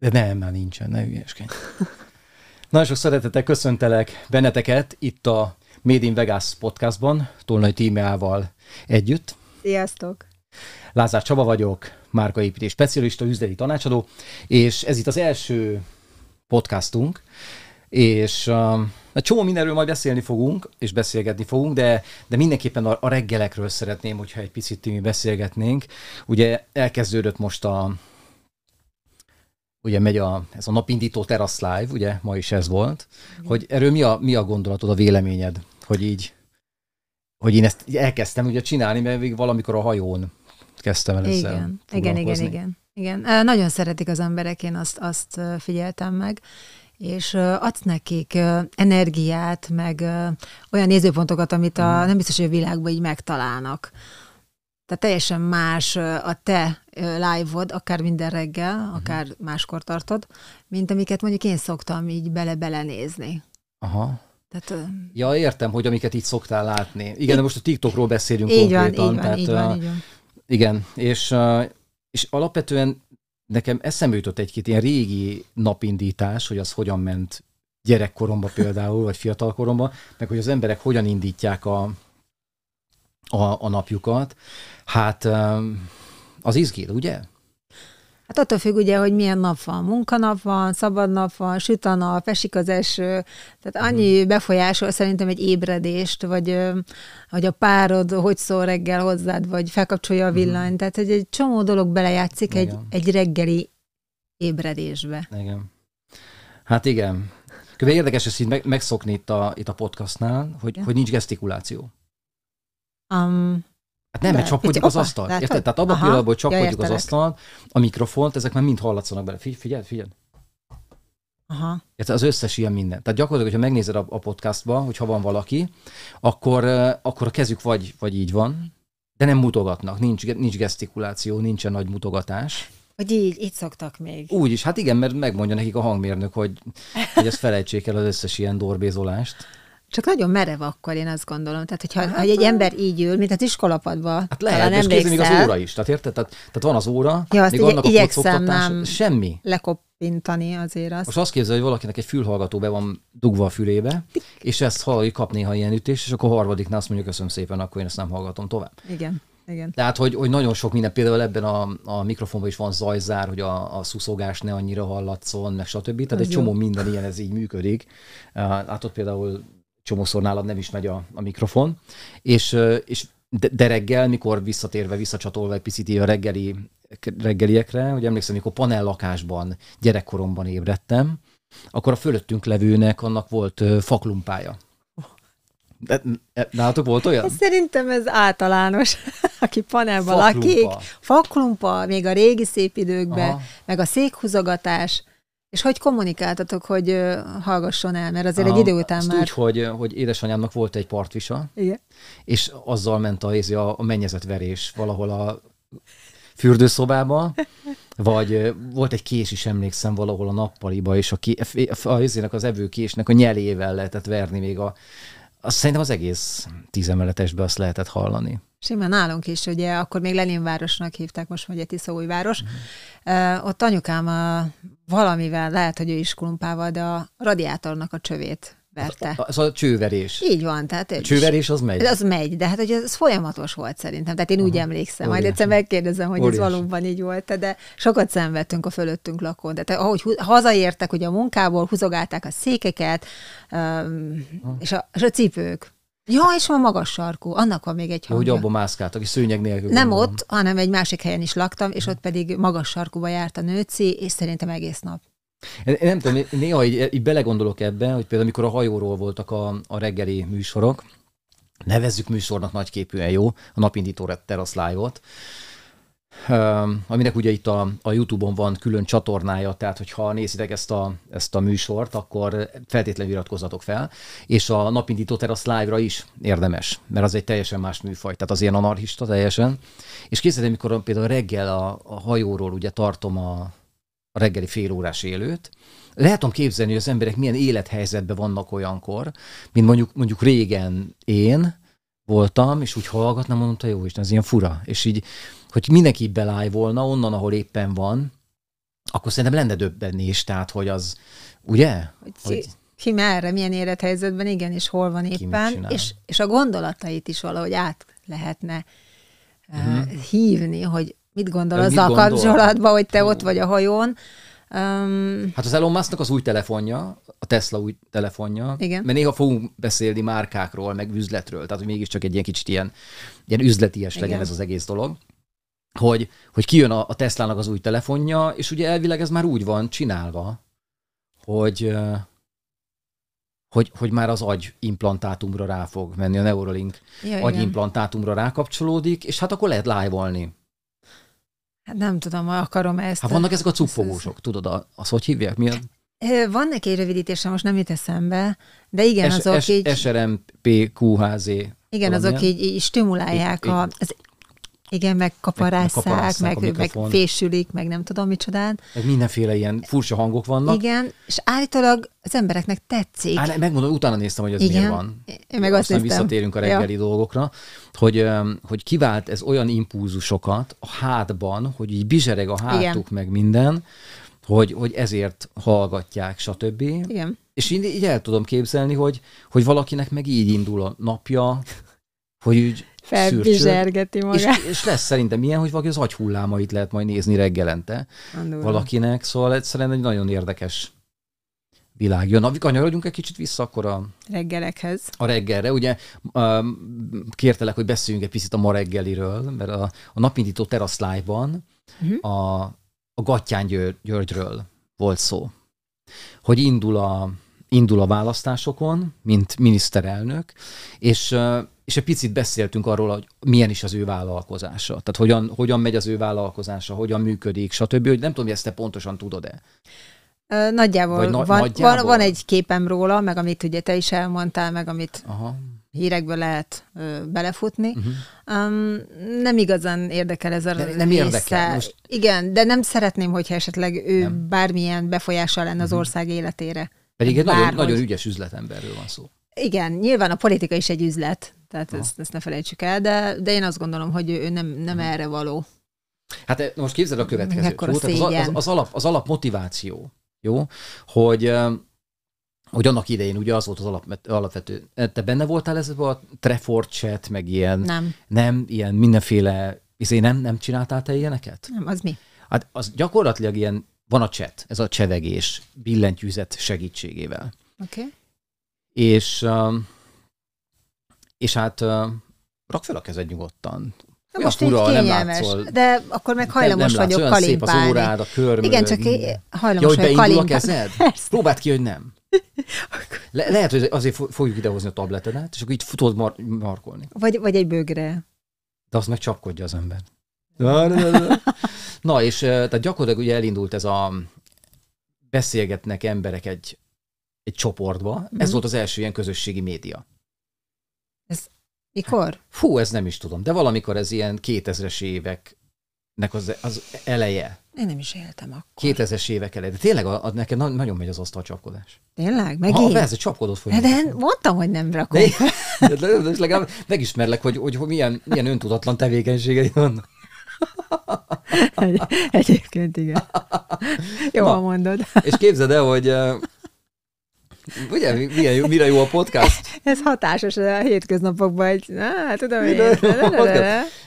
De nem, már nincsen, ne hülyeskedj. Nagyon sok szeretettel köszöntelek benneteket itt a Made in Vegas podcastban, Tolnai tímeával együtt. Sziasztok! Lázár Csaba vagyok, márkaépítés specialista, üzleti tanácsadó, és ez itt az első podcastunk, és uh, egy csomó mindenről majd beszélni fogunk, és beszélgetni fogunk, de, de mindenképpen a, a reggelekről szeretném, hogyha egy picit mi beszélgetnénk. Ugye elkezdődött most a, ugye megy a, ez a napindító Terrasz Live, ugye ma is ez volt, Igen. hogy erről mi a, mi a gondolatod, a véleményed, hogy így, hogy én ezt elkezdtem ugye csinálni, mert még valamikor a hajón kezdtem el ezzel Igen, igen, igen, igen. Igen, nagyon szeretik az emberek, én azt, azt figyeltem meg, és adsz nekik energiát, meg olyan nézőpontokat, amit a, mhm. nem biztos, hogy a világban így megtalálnak. Tehát teljesen más a te live-od, akár minden reggel, uh-huh. akár máskor tartod, mint amiket mondjuk én szoktam így bele-bele nézni. Aha. Tehát, ja, értem, hogy amiket így szoktál látni. Igen, így, de most a TikTokról beszélünk így konkrétan. Van, így van, így van, így van. Igen, és, és alapvetően nekem eszembe jutott egy-két ilyen régi napindítás, hogy az hogyan ment gyerekkoromba például, vagy fiatalkoromba, meg hogy az emberek hogyan indítják a, a, a napjukat. Hát az izgél, ugye? Hát attól függ ugye, hogy milyen nap van. Munkanap van, szabad nap van, süt a nap, esik az eső. Tehát annyi hmm. befolyásol szerintem egy ébredést, vagy hogy a párod hogy szól reggel hozzád, vagy felkapcsolja a villanyt. Hmm. Tehát, hogy egy csomó dolog belejátszik egy, egy reggeli ébredésbe. Igen. Hát igen. Kb. érdekes ezt így meg, megszokni itt a, itt a podcastnál, hogy, hogy nincs gesztikuláció. Um, Hát nem, mert csapkodjuk az asztalt. Érted? Tehát abban a pillanatban, hogy csapkodjuk ja, az asztalt, a mikrofont, ezek már mind hallatszanak bele. Figyelj, figyelj. Aha. Érted? Az összes ilyen minden. Tehát gyakorlatilag, hogyha megnézed a, a podcastba, hogyha van valaki, akkor, akkor a kezük vagy, vagy így van, de nem mutogatnak, nincs, nincs gesztikuláció, nincsen nagy mutogatás. Hogy így, így szoktak még. Úgy is, hát igen, mert megmondja nekik a hangmérnök, hogy, hogy ezt felejtsék el az összes ilyen dorbézolást. Csak nagyon merev akkor, én azt gondolom. Tehát, hogyha hát, ha egy ember így ül, mint az iskolapadban, hát lehet, és még az óra is. Tehát érted? Tehát, tehát van az óra, ja, azt még vannak igyekszem nem semmi. lekoppintani azért azt. Most azt képzel, hogy valakinek egy fülhallgató be van dugva a fülébe, Tik. és ezt hallja, kap néha ilyen ütés, és akkor a harmadiknál azt mondja, köszönöm szépen, akkor én ezt nem hallgatom tovább. Igen. Igen. Tehát, hogy, hogy nagyon sok minden, például ebben a, a mikrofonban is van zajzár, hogy a, a szuszogás ne annyira hallatszon, meg stb. Tehát az egy jó. csomó minden ilyen, ez így működik. Hát ott például csomószor nálad nem is megy a, a mikrofon, és, és de, de reggel, mikor visszatérve, visszacsatolva egy picit a reggeli, reggeliekre, hogy emlékszem, amikor panellakásban, gyerekkoromban ébredtem, akkor a fölöttünk levőnek annak volt faklumpája. De, nálatok volt olyan? Szerintem ez általános, aki panelban lakik. Faklumpa, még a régi szép időkben, Aha. meg a székhúzogatás. És hogy kommunikáltatok, hogy hallgasson el? Mert azért egy idő után már... úgy, hogy, hogy édesanyámnak volt egy partvisa, Igen. és azzal ment a, a, a mennyezetverés valahol a fürdőszobába, vagy volt egy kés is, emlékszem, valahol a nappaliba, és a, ké, a, a, az evőkésnek a nyelével lehetett verni még a, azt szerintem az egész tízemeletesbe azt lehetett hallani. Simán nálunk is, ugye akkor még Leninvárosnak hívták, most mondja Tiszaújváros. Uh-huh. Uh, ott anyukám uh, valamivel, lehet, hogy ő is kulumpával, de a radiátornak a csövét verte. Az a csőverés. Így van. Tehát a csőverés az megy? Az megy, de hát hogy ez folyamatos volt szerintem. Tehát én Aha. úgy emlékszem. Óriási. Majd egyszer megkérdezem, hogy Óriási. ez valóban így volt de sokat szenvedtünk a fölöttünk lakón. Tehát ahogy hazaértek ugye a munkából, húzogálták a székeket, um, és, a, és a cipők. Ja, és van magas sarkú, annak van még egy hangja. Hogy abban mászkáltak, és szőnyeg nélkül. Nem gondolom. ott, hanem egy másik helyen is laktam, és ott pedig magas sarkúba járt a nőci, és szerintem egész nap. Én nem tudom, néha így, így belegondolok ebbe, hogy például amikor a hajóról voltak a, a reggeli műsorok, nevezzük műsornak nagyképűen jó, a napindító Terrasz Live-ot, aminek ugye itt a, a YouTube-on van külön csatornája, tehát hogyha nézitek ezt a, ezt a műsort, akkor feltétlenül iratkozzatok fel, és a napindító terasz live-ra is érdemes, mert az egy teljesen más műfaj, tehát az ilyen anarchista teljesen. És készítem, amikor például reggel a, a hajóról ugye tartom a, a reggeli félórás élőt, lehet tudom képzelni, hogy az emberek milyen élethelyzetben vannak olyankor, mint mondjuk, mondjuk régen én voltam, és úgy hallgatnám, mondta, jó Isten, ez ilyen fura. És így hogy mindenki beláj volna onnan, ahol éppen van, akkor szerintem lenne döbbenés, tehát hogy az, ugye? Hogy, hogy ki merre, milyen élethelyzetben, igen, és hol van éppen, és, és a gondolatait is valahogy át lehetne uh-huh. uh, hívni, hogy mit gondol azzal mit gondol? kapcsolatban, hogy te ott vagy a hajón. Um, hát az Elon Musknak az új telefonja, a Tesla új telefonja, igen. mert néha fogunk beszélni márkákról, meg üzletről, tehát hogy mégiscsak egy ilyen kicsit ilyen, ilyen üzleties legyen igen. ez az egész dolog hogy, hogy kijön a, a Teslának az új telefonja, és ugye elvileg ez már úgy van csinálva, hogy, hogy, hogy már az agy implantátumra rá fog menni, a Neuralink ja, agyimplantátumra rákapcsolódik, és hát akkor lehet live-olni. Hát nem tudom, akarom ezt. Hát vannak ezek a cuppogósok, tudod, az hogy hívják? Mi a... Van neki egy rövidítése, most nem jut eszembe, de igen, S- azok S- így... SRMP-QHZ. Igen, azok így, így stimulálják így, a, az igen, meg kaparásszák, meg, meg, meg fésülik, meg nem tudom micsodán. Meg mindenféle ilyen furcsa hangok vannak. Igen, és állítólag az embereknek tetszik. Á, megmondom, utána néztem, hogy ez Igen. miért van. Én meg azt Aztán visszatérünk a reggeli ja. dolgokra, hogy, hogy kivált ez olyan impulzusokat a hátban, hogy így bizsereg a hátuk, Igen. meg minden, hogy, hogy ezért hallgatják, stb. Igen. És így, így el tudom képzelni, hogy, hogy valakinek meg így indul a napja, hogy úgy Felbizsergeti magát. És, és lesz szerintem ilyen, hogy valaki az agyhullámait lehet majd nézni reggelente Andul. valakinek, szóval egyszerűen egy nagyon érdekes világ jön. Na, kanyarodjunk egy kicsit vissza akkor a... Reggelekhez. A reggelre. Ugye kértelek, hogy beszéljünk egy picit a ma reggeliről, mert a, a napindító Terasz Live-ban uh-huh. a, a Gattyán Györgyről volt szó. Hogy indul a, indul a választásokon, mint miniszterelnök, és és egy picit beszéltünk arról, hogy milyen is az ő vállalkozása. Tehát hogyan, hogyan megy az ő vállalkozása, hogyan működik, stb. Hogy nem tudom, hogy ezt te pontosan tudod-e. Nagyjából, Vagy na- van, nagyjából. Van, van egy képem róla, meg amit ugye te is elmondtál, meg amit Aha. hírekből lehet ö, belefutni. Uh-huh. Um, nem igazán érdekel ez a de, Nem része. érdekel. Most... Igen, de nem szeretném, hogyha esetleg ő nem. bármilyen befolyással lenne uh-huh. az ország életére. Pedig egy nagyon, nagyon ügyes üzletemberről van szó. Igen, nyilván a politika is egy üzlet, tehát ezt, ezt ne felejtsük el, de, de én azt gondolom, hogy ő nem, nem hmm. erre való. Hát eh, most képzeld a következőt. Az, az, az, alap, az alap motiváció, jó, hogy hogy annak idején ugye az volt az alap, alapvető. Te benne voltál ez a chat, meg ilyen... Nem. Nem, ilyen mindenféle... Izé nem, nem csináltál te ilyeneket? Nem, az mi? Hát az gyakorlatilag ilyen, van a chat, ez a csevegés billentyűzet segítségével. Oké. Okay. És és hát uh, rak fel a kezed nyugodtan. Na most fura, nem látszol. De akkor meg hajlamos nem, nem vagyok látsz, kalimpálni. szép az órád, a körmöd. Igen, csak hajlamos ja, vagyok kalimpálni. a kezed? Próbáld ki, hogy nem. Le- lehet, hogy azért fogjuk idehozni a tabletedet, és akkor így tudod mar- markolni. Vagy, vagy egy bögre. De az meg csapkodja az ember. Na, és tehát gyakorlatilag ugye elindult ez a beszélgetnek emberek egy, egy csoportba. Mm. Ez mhm. volt az első ilyen közösségi média. Ez mikor? Fú, ez nem is tudom, de valamikor ez ilyen 2000-es éveknek az, az eleje. Én nem is éltem akkor. 2000-es évek eleje. De tényleg a, a, neked nagyon megy az asztal csapkodás. Tényleg? Megint? Ha, ez egy csapkodott folyam. De mondtam, hogy nem rakom. De, de, de, de legalább megismerlek, hogy, hogy, hogy milyen, milyen öntudatlan tevékenységei vannak. Egy, egyébként igen. Jó, mondod. És képzeld el, hogy Ugye, milyen jó, mire jó a podcast? Ez hatásos a hétköznapokban, egy, na, tudom én.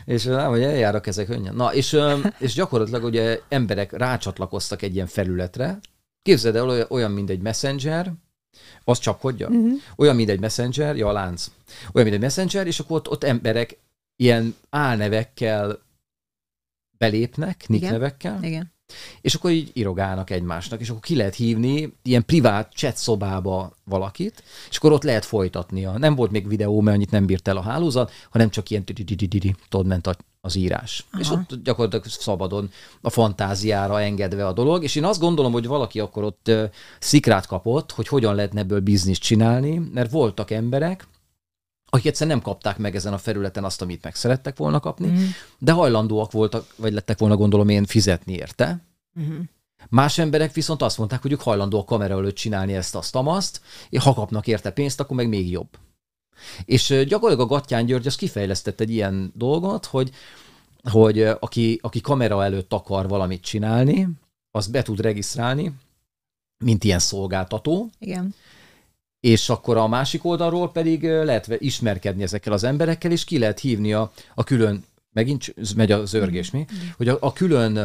és nem, hogy eljárok ezek könnyen. Na, és, és gyakorlatilag ugye emberek rácsatlakoztak egy ilyen felületre. Képzeld el, olyan, mint egy messenger, az csapkodja. Uh-huh. Olyan, mint egy messenger, ja, a lánc. Olyan, mint egy messenger, és akkor ott, ott emberek ilyen álnevekkel belépnek, nick nevekkel. Igen és akkor így irogálnak egymásnak, és akkor ki lehet hívni ilyen privát chat szobába valakit, és akkor ott lehet folytatnia. Nem volt még videó, mert annyit nem bírt el a hálózat, hanem csak ilyen tudod, ment az írás. Aha. És ott gyakorlatilag szabadon a fantáziára engedve a dolog, és én azt gondolom, hogy valaki akkor ott szikrát kapott, hogy hogyan lehetne ebből bizniszt csinálni, mert voltak emberek, akik egyszerűen nem kapták meg ezen a felületen azt, amit meg szerettek volna kapni, mm. de hajlandóak voltak, vagy lettek volna gondolom én fizetni érte. Mm. Más emberek viszont azt mondták, hogy ők hajlandóak kamera előtt csinálni ezt, azt, amazt, és ha kapnak érte pénzt, akkor meg még jobb. És gyakorlatilag a Gattyán György az kifejlesztett egy ilyen dolgot, hogy, hogy aki, aki kamera előtt akar valamit csinálni, az be tud regisztrálni, mint ilyen szolgáltató, Igen. És akkor a másik oldalról pedig lehet ismerkedni ezekkel az emberekkel, és ki lehet hívni a, a külön, megint megy a zörgés, mi? Hogy a, a külön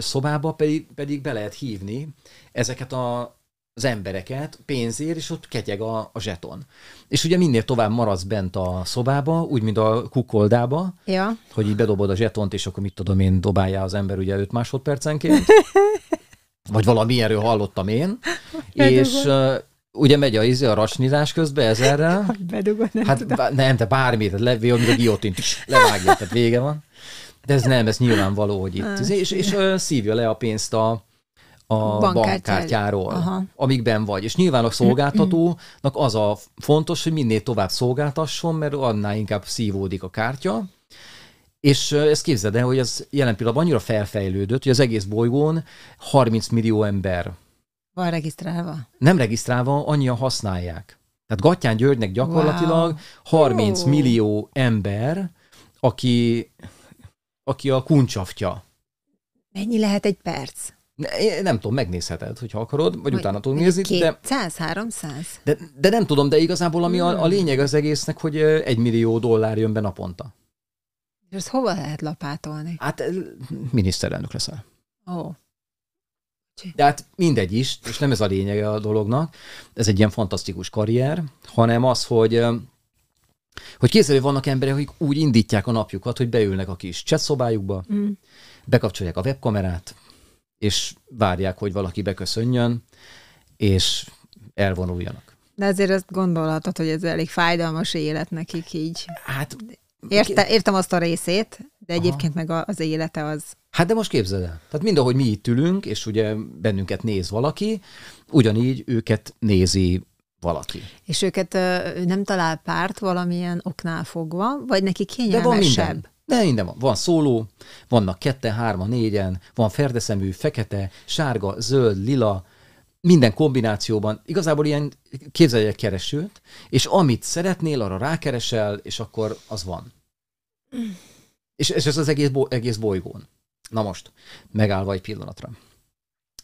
szobába pedig, pedig be lehet hívni ezeket a, az embereket pénzért, és ott ketyeg a, a zseton. És ugye minél tovább maradsz bent a szobába, úgy, mint a kukoldába, Ja. hogy így bedobod a zsetont, és akkor mit tudom én, dobálja az ember ugye 5 másodpercenként. Vagy valami erről hallottam én. és ugye megy a, izé, a racsnizás közben ezerrel. Bedugod, nem Hát tudom. bá- nem, te bármit, tehát levé, mint a guillotint, levágja, tehát vége van. De ez nem, ez nyilvánvaló, hogy itt. izé, És, és szívja le a pénzt a, a Bankkártyáról. Aha. amikben vagy. És nyilván a szolgáltatónak az a fontos, hogy minél tovább szolgáltasson, mert annál inkább szívódik a kártya. És ezt képzeld el, hogy ez jelen pillanatban annyira felfejlődött, hogy az egész bolygón 30 millió ember Van regisztrálva. nem regisztrálva, annyian használják. Tehát Gattyán Györgynek gyakorlatilag Wow. 30 Ó. millió ember, aki, aki a kuncsaftja. Mennyi lehet egy perc? Ne- Nem tudom, megnézheted, hogyha akarod, vagy utána tudod nézni, de, 200, 300? de, de nem tudom, de igazából ami a, a lényeg az egésznek, hogy egy millió dollár jön be naponta. És ezt hova lehet lapátolni? Hát miniszterelnök leszel. Ó, De hát mindegy is, és nem ez a lényege a dolognak, ez egy ilyen fantasztikus karrier, hanem az, hogy hogy képzelj, hogy vannak emberek, akik úgy indítják a napjukat, hogy beülnek a kis csetszobájukba, mm. bekapcsolják a webkamerát, és várják, hogy valaki beköszönjön, és elvonuljanak. De azért azt gondolhatod, hogy ez elég fájdalmas élet nekik így. Hát, Érte, értem azt a részét, de egyébként meg a- az élete az... hát de most képzeld el. Tehát mind ahogy mi itt ülünk, és ugye bennünket néz valaki, ugyanígy őket nézi valaki. És őket ö, nem talál párt valamilyen oknál fogva, vagy neki De van kényelmesebb? minden. De minden van. Van szóló, vannak ketten, hárman, négyen, van ferdeszemű, fekete, sárga, zöld, lila, minden kombinációban. Igazából ilyen képzelj egy keresőt, és amit szeretnél, arra rákeresel, és akkor az van. És, és ez az egész, egész bolygón. Na most, megállva egy pillanatra.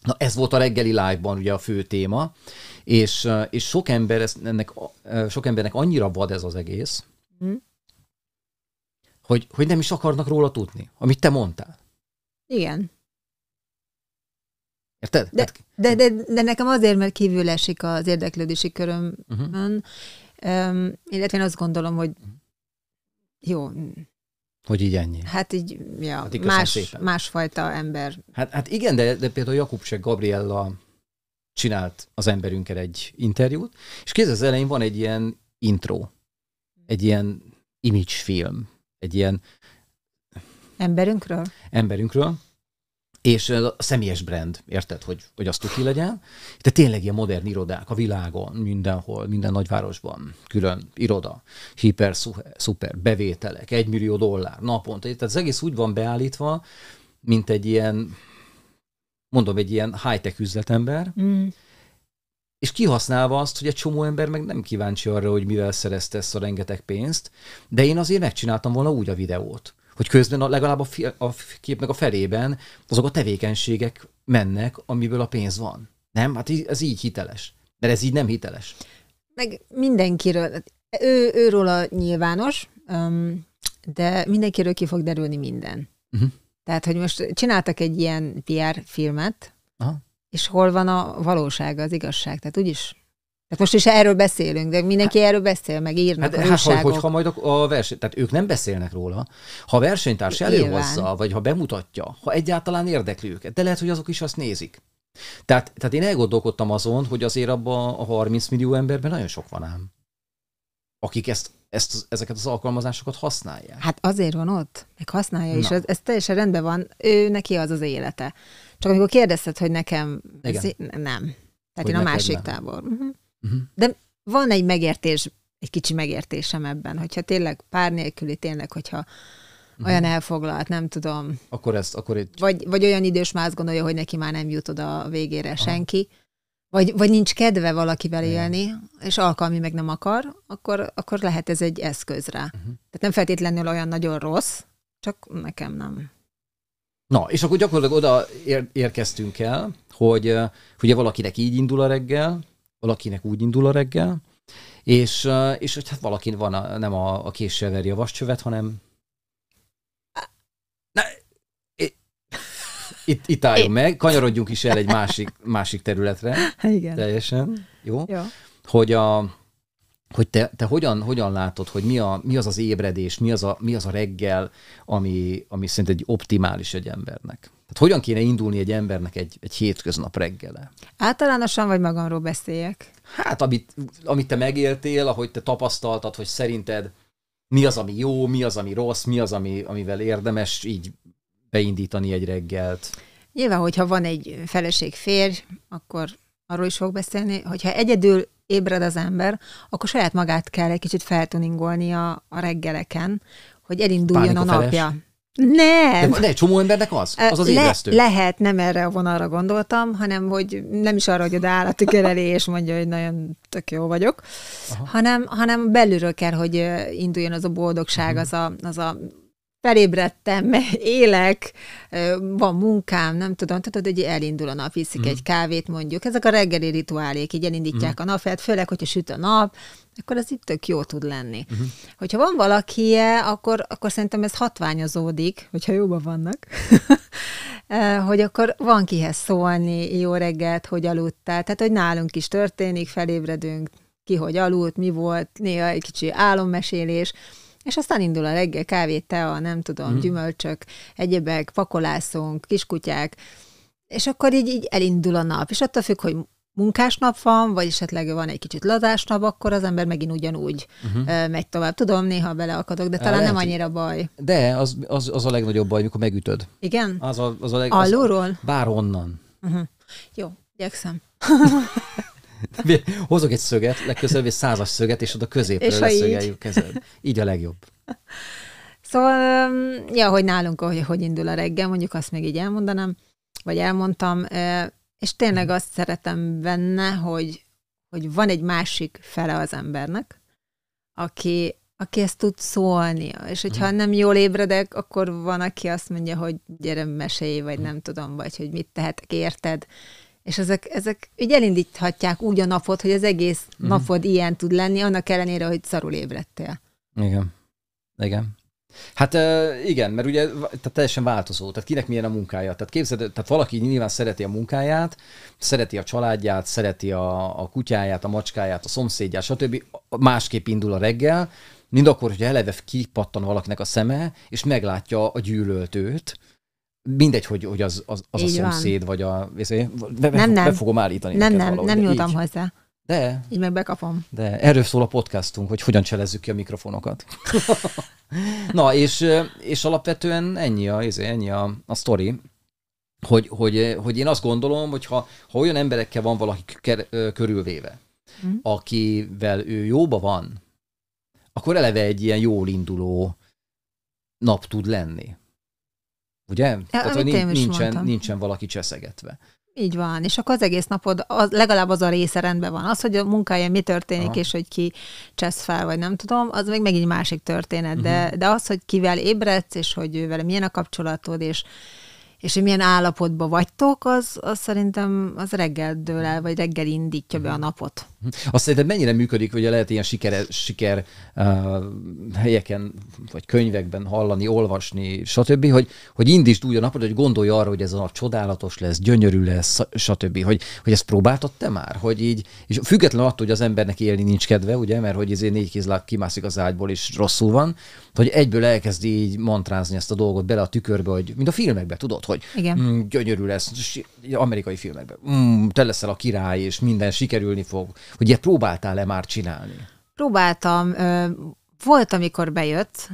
Na ez volt a reggeli live-ban ugye a fő téma, és, és sok, ember, ezt, ennek, sok embernek annyira vad ez az egész, Hm? hogy, hogy nem is akarnak róla tudni, amit te mondtál. Igen. Érted? De, Hát, de, de, de nekem azért, mert kívül esik az érdeklődési körömön, uh-huh. um, illetve én azt gondolom, hogy Mhm. jó, Hogy így ennyi. hát így, ja, Hát így más, szépen. másfajta ember. Hát, hát igen, de, de például Jakubsek Gabriella csinált az emberünkkel egy interjút, és kéz az elején van egy ilyen intro, egy ilyen image film, egy ilyen Emberünkről? emberünkről, és a személyes brand, érted, hogy, hogy azt tuti legyen. De tényleg ilyen modern irodák a világon, mindenhol, minden nagyvárosban, külön iroda, hiper, szu- szuper, bevételek, egy millió dollár naponta. Tehát az egész úgy van beállítva, mint egy ilyen, mondom, egy ilyen high-tech üzletember, Mm. és kihasználva azt, hogy egy csomó ember meg nem kíváncsi arra, hogy mivel szerezte ezt a rengeteg pénzt, de én azért megcsináltam volna úgy a videót, hogy közben a, legalább a, fi, a képnek a felében azok a tevékenységek mennek, amiből a pénz van. Nem? Hát í- ez így hiteles. De ez így nem hiteles. Meg mindenkiről, ő, őróla nyilvános, um, de mindenkiről ki fog derülni minden. Uh-huh. Tehát, hogy most csináltak egy ilyen PR filmet, Aha. és hol van a valóság, az igazság. Tehát úgyis. Tehát most is erről beszélünk, de mindenki erről beszél, meg írnak Hát, a hát hogy, újságok. hogyha majd a, a verseny, tehát ők nem beszélnek róla. Ha a versenytárs előhozza, vagy ha bemutatja, ha egyáltalán érdekli őket, de lehet, hogy azok is azt nézik. Tehát, tehát én elgondolkodtam azon, hogy azért abban a 30 millió emberben nagyon sok van ám, akik ezt, ezt, ezeket az alkalmazásokat használják. Hát azért van ott, meg használja is, Na. ez, ez teljesen rendben van, ő neki az az élete. Csak amikor kérdezted, hogy nekem, ez, Igen. nem. Tehát Hogy én a másik nem. tábor. Uh-huh. Uh-huh. De van egy megértés, egy kicsi megértésem ebben, hogyha tényleg pár nélküli, tényleg, hogyha Mhm. olyan elfoglalt, nem tudom, Akkor ezt, akkor itt, vagy, vagy olyan idős már azt gondolja, hogy neki már nem jut oda a végére senki, vagy, vagy nincs kedve valakivel Igen. élni, és alkalmi meg nem akar, akkor, akkor lehet ez egy eszköz rá. Mhm. Tehát nem feltétlenül olyan nagyon rossz, csak nekem nem. Na, és akkor gyakorlatilag oda ér, érkeztünk el, hogy uh, ugye valakinek így indul a reggel, valakinek úgy indul a reggel, és, és hogy hát valaki van a, nem a, a késsel veri a vascsövet, hanem Na, itt, itt álljunk meg, kanyarodjunk is el egy másik, másik területre. Igen. Teljesen. Jó? Jó. Hogy, a, hogy te, te hogyan, hogyan látod, hogy mi, a, mi az az ébredés, mi az a, mi az a reggel, ami, ami szerint egy optimális egy embernek? Tehát hogyan kéne indulni egy embernek egy, egy hétköznap reggele? Általánosan vagy magamról beszéljek? Hát, amit, amit te megéltél, ahogy te tapasztaltad, hogy szerinted mi az, ami jó, mi az, ami rossz, mi az, ami, amivel érdemes így beindítani egy reggelt. Nyilván, hogyha van egy feleség férj, akkor arról is fog beszélni, hogyha egyedül ébred az ember, akkor saját magát kell egy kicsit feltuningolni a, a reggeleken, hogy elinduljon a, a napja. Nem. De, de csomó embernek az? Az az Le, ébresztő. Lehet, nem erre a vonalra gondoltam, hanem hogy nem is arra, hogy oda áll a tükör elé, és mondja, hogy nagyon tök jó vagyok, hanem, hanem belülről kell, hogy induljon az a boldogság, uh-huh. az a, az a felébredtem, élek, van munkám, nem tudom, tudod, hogy elindul a nap, viszik mm. egy kávét mondjuk. Ezek a reggeli rituálék, így elindítják mm. a napját, főleg, hogyha süt a nap, akkor az itt tök jó tud lenni. Mm. Hogyha van valaki, akkor, akkor szerintem ez hatványozódik, hogyha jóban vannak, hogy akkor van kihez szólni, jó reggelt, hogy aludtál. Tehát, hogy nálunk is történik, felébredünk, ki hogy aludt, mi volt, néha egy kicsi álommesélés, és aztán indul a reggel, kávé, tea, nem tudom, mm. gyümölcsök, egyebek, pakolászunk, kiskutyák, és akkor így, így elindul a nap, és attól függ, hogy munkás nap van, vagy esetleg van egy kicsit lazás nap, akkor az ember megint ugyanúgy uh-huh. megy tovább. Tudom, néha beleakadok, de talán Lehet, nem annyira baj. De, az, az, az a legnagyobb baj, amikor megütöd. Igen? Az a, az a leg, Alulról? bárhonnan. Uh-huh. Jó, igyekszem. Hozok egy szöget, legközelebb egy százas szöget, és oda középre leszögeljük kezed. Így a legjobb. Szóval, ja, hogy nálunk, hogy, hogy indul a reggel, mondjuk azt még így elmondanám, vagy elmondtam, és tényleg azt szeretem benne, hogy, hogy van egy másik fele az embernek, aki, aki ezt tud szólni, és hogyha mm. nem jól ébredek, akkor van, aki azt mondja, hogy gyere, mesélj, vagy nem tudom, vagy hogy mit tehetek, érted, és ezek, ezek így elindíthatják úgy a napot, hogy az egész mm. napod ilyen tud lenni, annak ellenére, hogy szarul ébredtél. Igen. Igen. Hát igen, mert ugye tehát teljesen változó, tehát kinek milyen a munkája. Tehát képzeld, tehát valaki nyilván szereti a munkáját, szereti a családját, szereti a, a kutyáját, a macskáját, a szomszédját, stb. Másképp indul a reggel, mind akkor, hogy eleve kipattan valakinek a szeme, és meglátja a gyűlöltőt, mindegy, hogy, hogy az, az, az a szomszéd, vagy a... Be, be, nem, nem. be fogom állítani. Nem, nem, valahogy, nem nyúltam hozzá. De. Így meg bekapom. De erről szól a podcastunk, hogy hogyan cselezzük ki a mikrofonokat. Na, és, és alapvetően ennyi a, izé, ennyi a, a sztori, hogy, hogy, hogy én azt gondolom, hogy ha, ha olyan emberekkel van valaki ker, körülvéve, mm. akivel ő jóba van, akkor eleve egy ilyen jól induló nap tud lenni. Ugye? Ja, Tehát, hogy nincsen, nincsen valaki cseszegetve. Így van, és akkor az egész napod, az, legalább az a része rendben van. Az, hogy a munkája mi történik, Aha. és hogy ki csesz fel, vagy nem tudom, az még megint másik történet, uh-huh. de, mhm. de az, hogy kivel ébredsz, és hogy vele milyen a kapcsolatod, és, és hogy milyen állapotban vagytok, az, az szerintem az reggel dől el, vagy reggel indítja be a napot. Azt szerintem mennyire működik, hogy lehet ilyen siker, siker uh, helyeken, vagy könyvekben hallani, olvasni, stb., hogy, hogy indítsd úgy a napot, hogy gondolj arra, hogy ez a nap csodálatos lesz, gyönyörű lesz, stb., hogy, hogy ezt próbáltad te már? Hogy így, és független attól, hogy az embernek élni nincs kedve, ugye, mert hogy ezért négy kézlák kimászik az ágyból, és rosszul van, hogy egyből elkezdi így mantrázni ezt a dolgot bele a tükörbe, hogy mint a filmekben, tudod, hogy Igen. Mm, gyönyörű lesz, amerikai filmekben, mm, te leszel a király, és minden sikerülni fog, ilyet próbáltál-e már csinálni? Próbáltam. Volt, amikor bejött,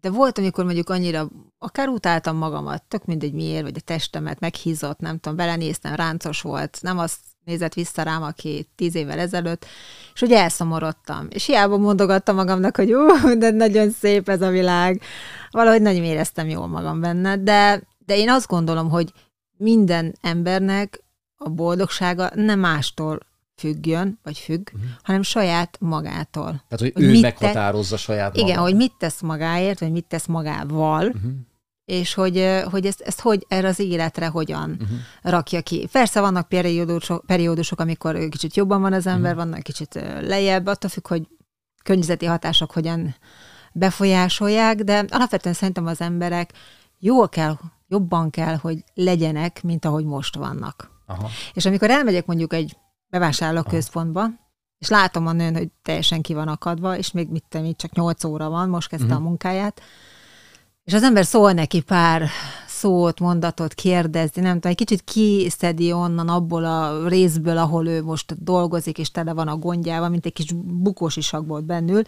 de volt, amikor mondjuk annyira, akár utáltam magamat, tök mindegy miért, vagy a testemet meghízott, nem tudom, belenéztem, ráncos volt, nem azt nézett vissza rám, aki tíz évvel ezelőtt, és ugye elszomorodtam. És hiába mondogattam magamnak, hogy ú, de nagyon szép ez a világ. Valahogy nagyon éreztem jól magam benne, de, de én azt gondolom, hogy minden embernek a boldogsága nem mástól függjön, vagy függ, uh-huh. hanem saját magától. Tehát, hogy, hogy ő meghatározza te... saját magát. Igen, hogy mit tesz magáért, vagy mit tesz magával, uh-huh. és hogy, hogy ezt, ezt hogy erre az életre hogyan uh-huh. rakja ki. Persze vannak periódusok, periódusok, amikor kicsit jobban van az ember, uh-huh. vannak kicsit lejjebb, attól függ, hogy környezeti hatások hogyan befolyásolják, de alapvetően szerintem az emberek jól kell, jobban kell, hogy legyenek, mint ahogy most vannak. Aha. És amikor elmegyek mondjuk egy bevásárlóközpontba, és látom a nőn, hogy teljesen ki van akadva, és még mit te, csak 8 óra van, most kezdte uh-huh. a munkáját, és az ember szól neki pár szót, mondatot kérdezni, nem tudom, egy kicsit kiszedi onnan abból a részből, ahol ő most dolgozik, és tele van a gondjával, mint egy kis bukós isakból bennül,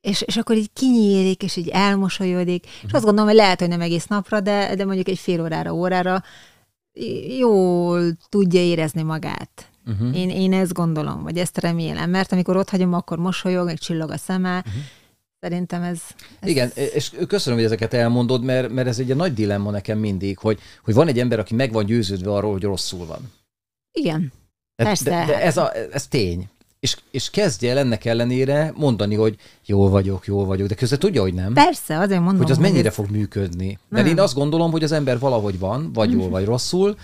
és, és akkor így kinyílik, és így elmosolyodik, uh-huh. és azt gondolom, hogy lehet, hogy nem egész napra, de, de mondjuk egy fél órára, órára jól tudja érezni magát. Uh-huh. Én, én ezt gondolom, vagy ezt remélem, mert amikor ott hagyom, akkor mosolyog, meg csillog a szeme, uh-huh. Szerintem ez, ez... Igen, és köszönöm, hogy ezeket elmondod, mert, mert ez egy nagy dilemma nekem mindig, hogy, hogy van egy ember, aki meg van győződve arról, hogy rosszul van. Igen, de, persze. De, de ez, a, ez tény. És, és kezdje el ennek ellenére mondani, hogy jó vagyok, jó vagyok, de közben tudja, hogy nem. Persze, azért mondom. Hogy az mennyire ez... fog működni. Mert nem. én azt gondolom, hogy az ember valahogy van, vagy jól, vagy rosszul,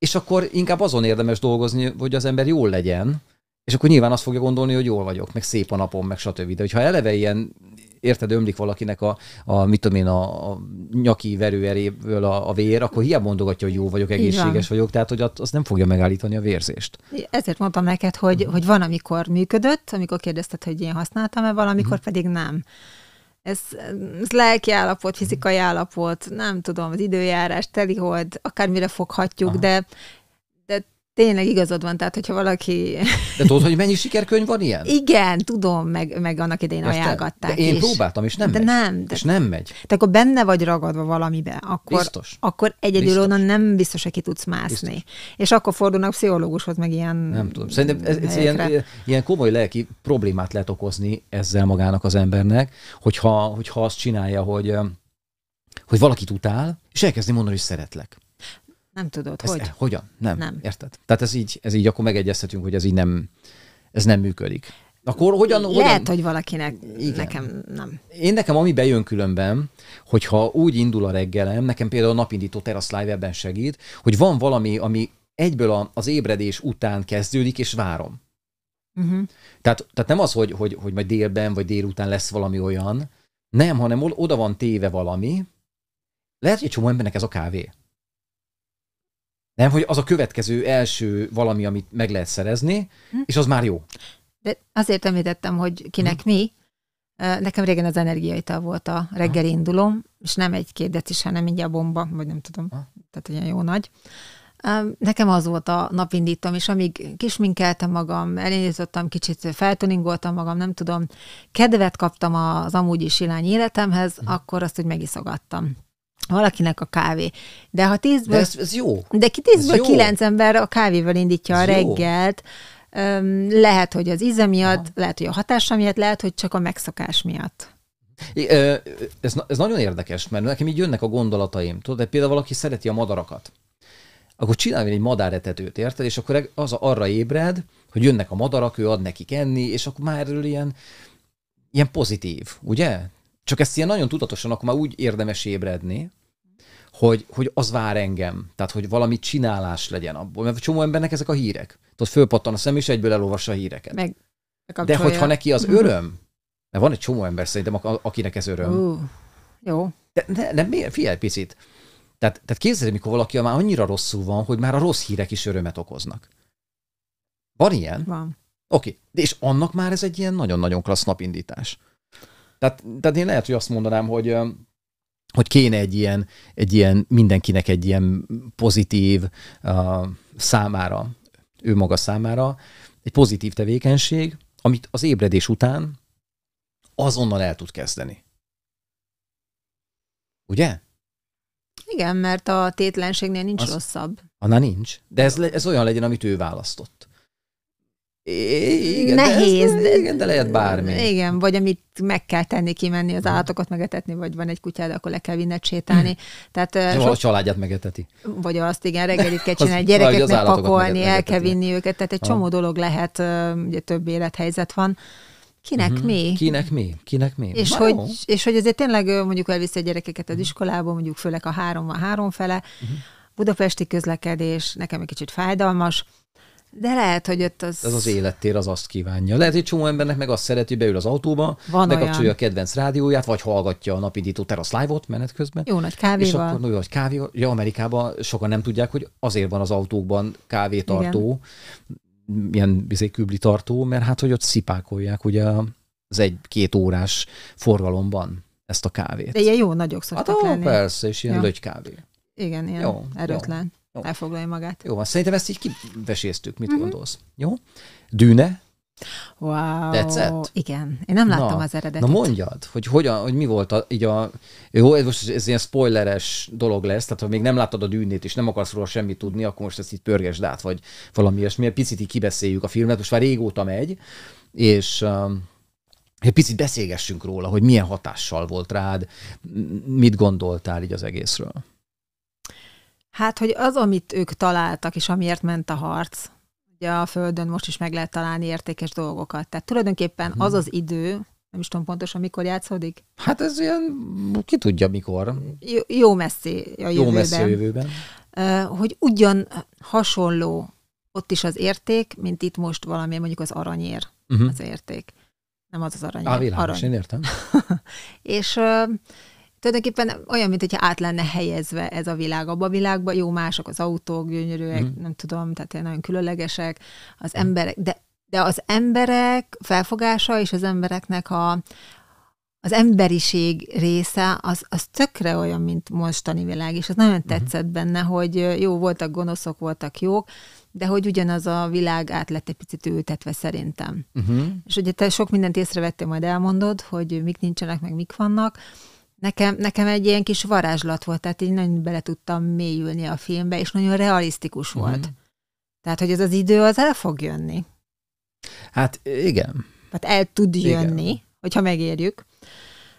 és akkor inkább azon érdemes dolgozni, hogy az ember jól legyen, és akkor nyilván azt fogja gondolni, hogy jól vagyok, meg szép a napom, meg stb. De hogyha eleve ilyen érted, ömlik valakinek a, a mit tudom én, a, a nyaki verőeréből a, a vér, akkor hiába mondogatja, hogy jó vagyok, egészséges vagyok, tehát hogy az nem fogja megállítani a vérzést. Ezért mondtam neked, hogy, hogy van, amikor működött, amikor kérdezted, hogy én használtam-e, valamikor hmm. pedig nem. Ez, ez lelki állapot, fizikai állapot, nem tudom, az időjárás, telihold, akármire foghatjuk, Aha. de Tényleg igazad van, tehát hogyha valaki... De tudod, hogy mennyi sikerkönyv van ilyen? Igen, tudom, meg, meg annak idején Érte? ajánlgatták. De én is. próbáltam, és nem de megy. Nem, de... És nem megy. Tehát akkor benne vagy ragadva valamibe, akkor, biztos. akkor egyedül biztos. onnan nem biztos, hogy ki tudsz mászni. Biztos. És akkor fordulnak pszichológushoz, meg ilyen Nem tudom. Szerintem ez, ez ilyen, ilyen komoly lelki problémát lehet okozni ezzel magának az embernek, hogyha, hogyha azt csinálja, hogy, hogy valakit utál, és elkezdi mondani, hogy szeretlek. Nem tudod, ez, hogy? E, hogyan? Nem. nem. Érted? Tehát ez így, ez így akkor megegyezhetünk, hogy ez így nem, ez nem működik. Akkor hogyan, hogyan... Lehet, hogy valakinek, Igen. nekem nem. Én nekem, ami bejön különben, hogyha úgy indul a reggelem, nekem például a napindító terasz live ebben segít, hogy van valami, ami egyből az ébredés után kezdődik, és várom. Uh-huh. Tehát, tehát nem az, hogy, hogy, hogy majd délben vagy délután lesz valami olyan, nem, hanem oda van téve valami, lehet, hogy egy csomó embernek ez a kávé. Nem, hogy az a következő első valami, amit meg lehet szerezni, hm. és az már jó. De azért említettem, hogy kinek hm. mi. Nekem régen az energiaital volt a reggeli Aha. indulom, és nem egy-két decis, hanem mindjárt bomba, vagy nem tudom, Aha. tehát ilyen jó nagy. Nekem az volt a napindítom, és amíg kisminkeltem magam, elindítottam, kicsit feltuningoltam magam, nem tudom, kedvet kaptam az amúgy is irány életemhez, hm. akkor azt, hogy megiszogattam valakinek a kávé. De ha tízből... De ez, ez jó. De ki tízből kilenc ember a kávéval indítja ez a reggelt, jó. lehet, hogy az íze miatt, Aha. lehet, hogy a hatása miatt, lehet, hogy csak a megszokás miatt. Ez, ez nagyon érdekes, mert nekem így jönnek a gondolataim. Tudod, de például valaki szereti a madarakat. Akkor csinálj egy madáretetőt, érted? És akkor az arra ébred, hogy jönnek a madarak, ő ad nekik enni, és akkor már erről ilyen, ilyen pozitív, ugye? Csak ezt ilyen nagyon tudatosan akkor már úgy érdemes ébredni, hogy, hogy az vár engem. Tehát, hogy valami csinálás legyen abból. Mert csomó embernek ezek a hírek. Tudod, fölpattan a szem, és egyből elolvassa a híreket. Meg, De hogyha neki az öröm, mert van egy csomó ember szerintem, akinek ez öröm. Uh, jó. De, de, de miért? Figyelj picit. Tehát, tehát képzeld, mikor valaki már annyira rosszul van, hogy már a rossz hírek is örömet okoznak. Van ilyen? Van. Oké. Okay. És annak már ez egy ilyen nagyon-nagyon klassz napindítás. Tehát, tehát én lehet, hogy azt mondanám, hogy hogy kéne egy ilyen, egy ilyen mindenkinek egy ilyen pozitív uh, számára, ő maga számára, egy pozitív tevékenység, amit az ébredés után azonnal el tud kezdeni. Ugye? Igen, mert a tétlenségnél nincs az, rosszabb. Annál nincs. De ez, ez olyan legyen, amit ő választott. Igen, Nehéz. De, ez, igen, de lehet bármi. Igen, vagy amit meg kell tenni, kimenni az állatokat megetetni, vagy van egy kutyád, akkor le kell vinned sétálni. Tehát, Jó, sok... a családját megeteti. Vagy azt, igen, reggelit kell csinálni, gyerekeknek pakolni, el kell vinni őket, tehát egy csomó dolog lehet, ugye több élethelyzet van. kinek uh-huh. mi? Kinek mi? Kinek mi? És hogy, és hogy azért tényleg mondjuk elviszi a gyerekeket az iskolába, mondjuk főleg a három a három fele, uh-huh. budapesti közlekedés, nekem egy kicsit fájdalmas, de lehet, hogy ott az... Ez az élettér az azt kívánja. Lehet, hogy csomó embernek meg azt szereti, beül az autóba, Van bekapcsolja olyan. a kedvenc rádióját, vagy hallgatja a napidító Terrace Live-ot menet közben. Jó nagy kávéval. És akkor jó nagy kávé. Ja, Amerikában sokan nem tudják, hogy azért van az autókban kávétartó, Igen. ilyen bizé kübli tartó, mert hát, hogy ott szipákolják ugye az egy-két órás forgalomban ezt a kávét. De ilyen jó nagyok szoktak hát, lenni. persze, és ilyen ja. kávé. Igen, ilyen jó, erőtlen. Jó. Elfoglalja magát. Jó, szerintem ezt így kiveséztük. Mit uh-huh. gondolsz? Jó? Dűne? Wow. Tetszett? Igen. Én nem láttam na, az eredetet. Na mondjad, hogy, hogyan, hogy mi volt a, így a... Jó, ez most ez ilyen spoileres dolog lesz, tehát ha még nem láttad a dűnét, és nem akarsz róla semmit tudni, akkor most ezt itt pörgesd át, vagy valami ilyesmi. Egy picit így kibeszéljük a filmet, most már régóta megy, és um, egy picit beszélgessünk róla, hogy milyen hatással volt rád, mit gondoltál így az egészről. Hát, hogy az, amit ők találtak, és amiért ment a harc, ugye a Földön most is meg lehet találni értékes dolgokat. Tehát tulajdonképpen hmm. az az idő, nem is tudom pontosan, mikor játszódik. Hát ez ilyen, ki tudja mikor. Jó, jó messzi a jövőben. Jó messzi a jövőben. Hogy ugyan hasonló ott is az érték, mint itt most valami, mondjuk az aranyér uh-huh. az érték. Nem az az aranyér. Á, világos, arany. én értem. és tulajdonképpen olyan, mint hogyha át lenne helyezve ez a világ abba a világba. Jó, mások az autók, gyönyörűek, mm. nem tudom, tehát nagyon különlegesek, az mm. emberek, de, de az emberek felfogása és az embereknek a, az emberiség része, az, az tökre olyan, mint mostani világ, és az nagyon mhm. tetszett benne, hogy jó, voltak gonoszok, voltak jók, de hogy ugyanaz a világ át lett egy picit ültetve szerintem. Uh-huh. És ugye te sok mindent észrevettél, majd elmondod, hogy mik nincsenek, meg mik vannak, Nekem, nekem egy ilyen kis varázslat volt, tehát így nagyon bele tudtam mélyülni a filmbe, és nagyon realisztikus mhm. volt. Mm. Tehát, hogy ez az idő az el fog jönni. Hát igen. Hát el tud jönni, igen. hogyha megérjük.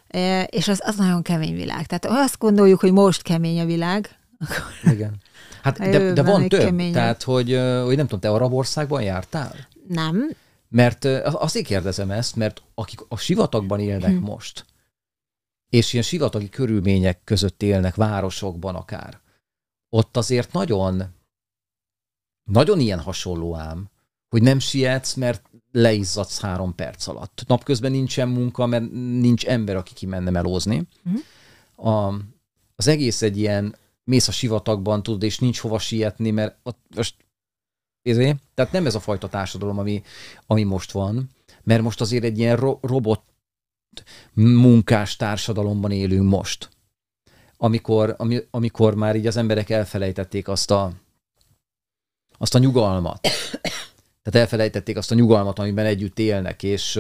E, és az, az nagyon kemény világ. Tehát ha azt gondoljuk, hogy most kemény a világ, akkor... Igen. Hát de, de van több. Keményebb. Tehát, hogy, hogy nem tudom, te arab országban jártál? Nem. Mert azért kérdezem ezt, mert akik a sivatagban élnek hmm. most, és ilyen sivatagi körülmények között élnek városokban akár. Ott azért nagyon, nagyon ilyen hasonló ám, hogy nem sietsz, mert leizzadsz három perc alatt. Napközben nincsen munka, mert nincs ember, aki kimenne melózni. Uh-huh. A, az egész egy ilyen, mész a sivatagban, tudod, és nincs hova sietni, mert ott most ezért, tehát nem ez a fajta társadalom, ami, ami most van, mert most azért egy ilyen ro- robot munkás társadalomban élünk most. Amikor, ami, amikor már így az emberek elfelejtették azt a, azt a nyugalmat. Tehát elfelejtették azt a nyugalmat, amiben együtt élnek, és,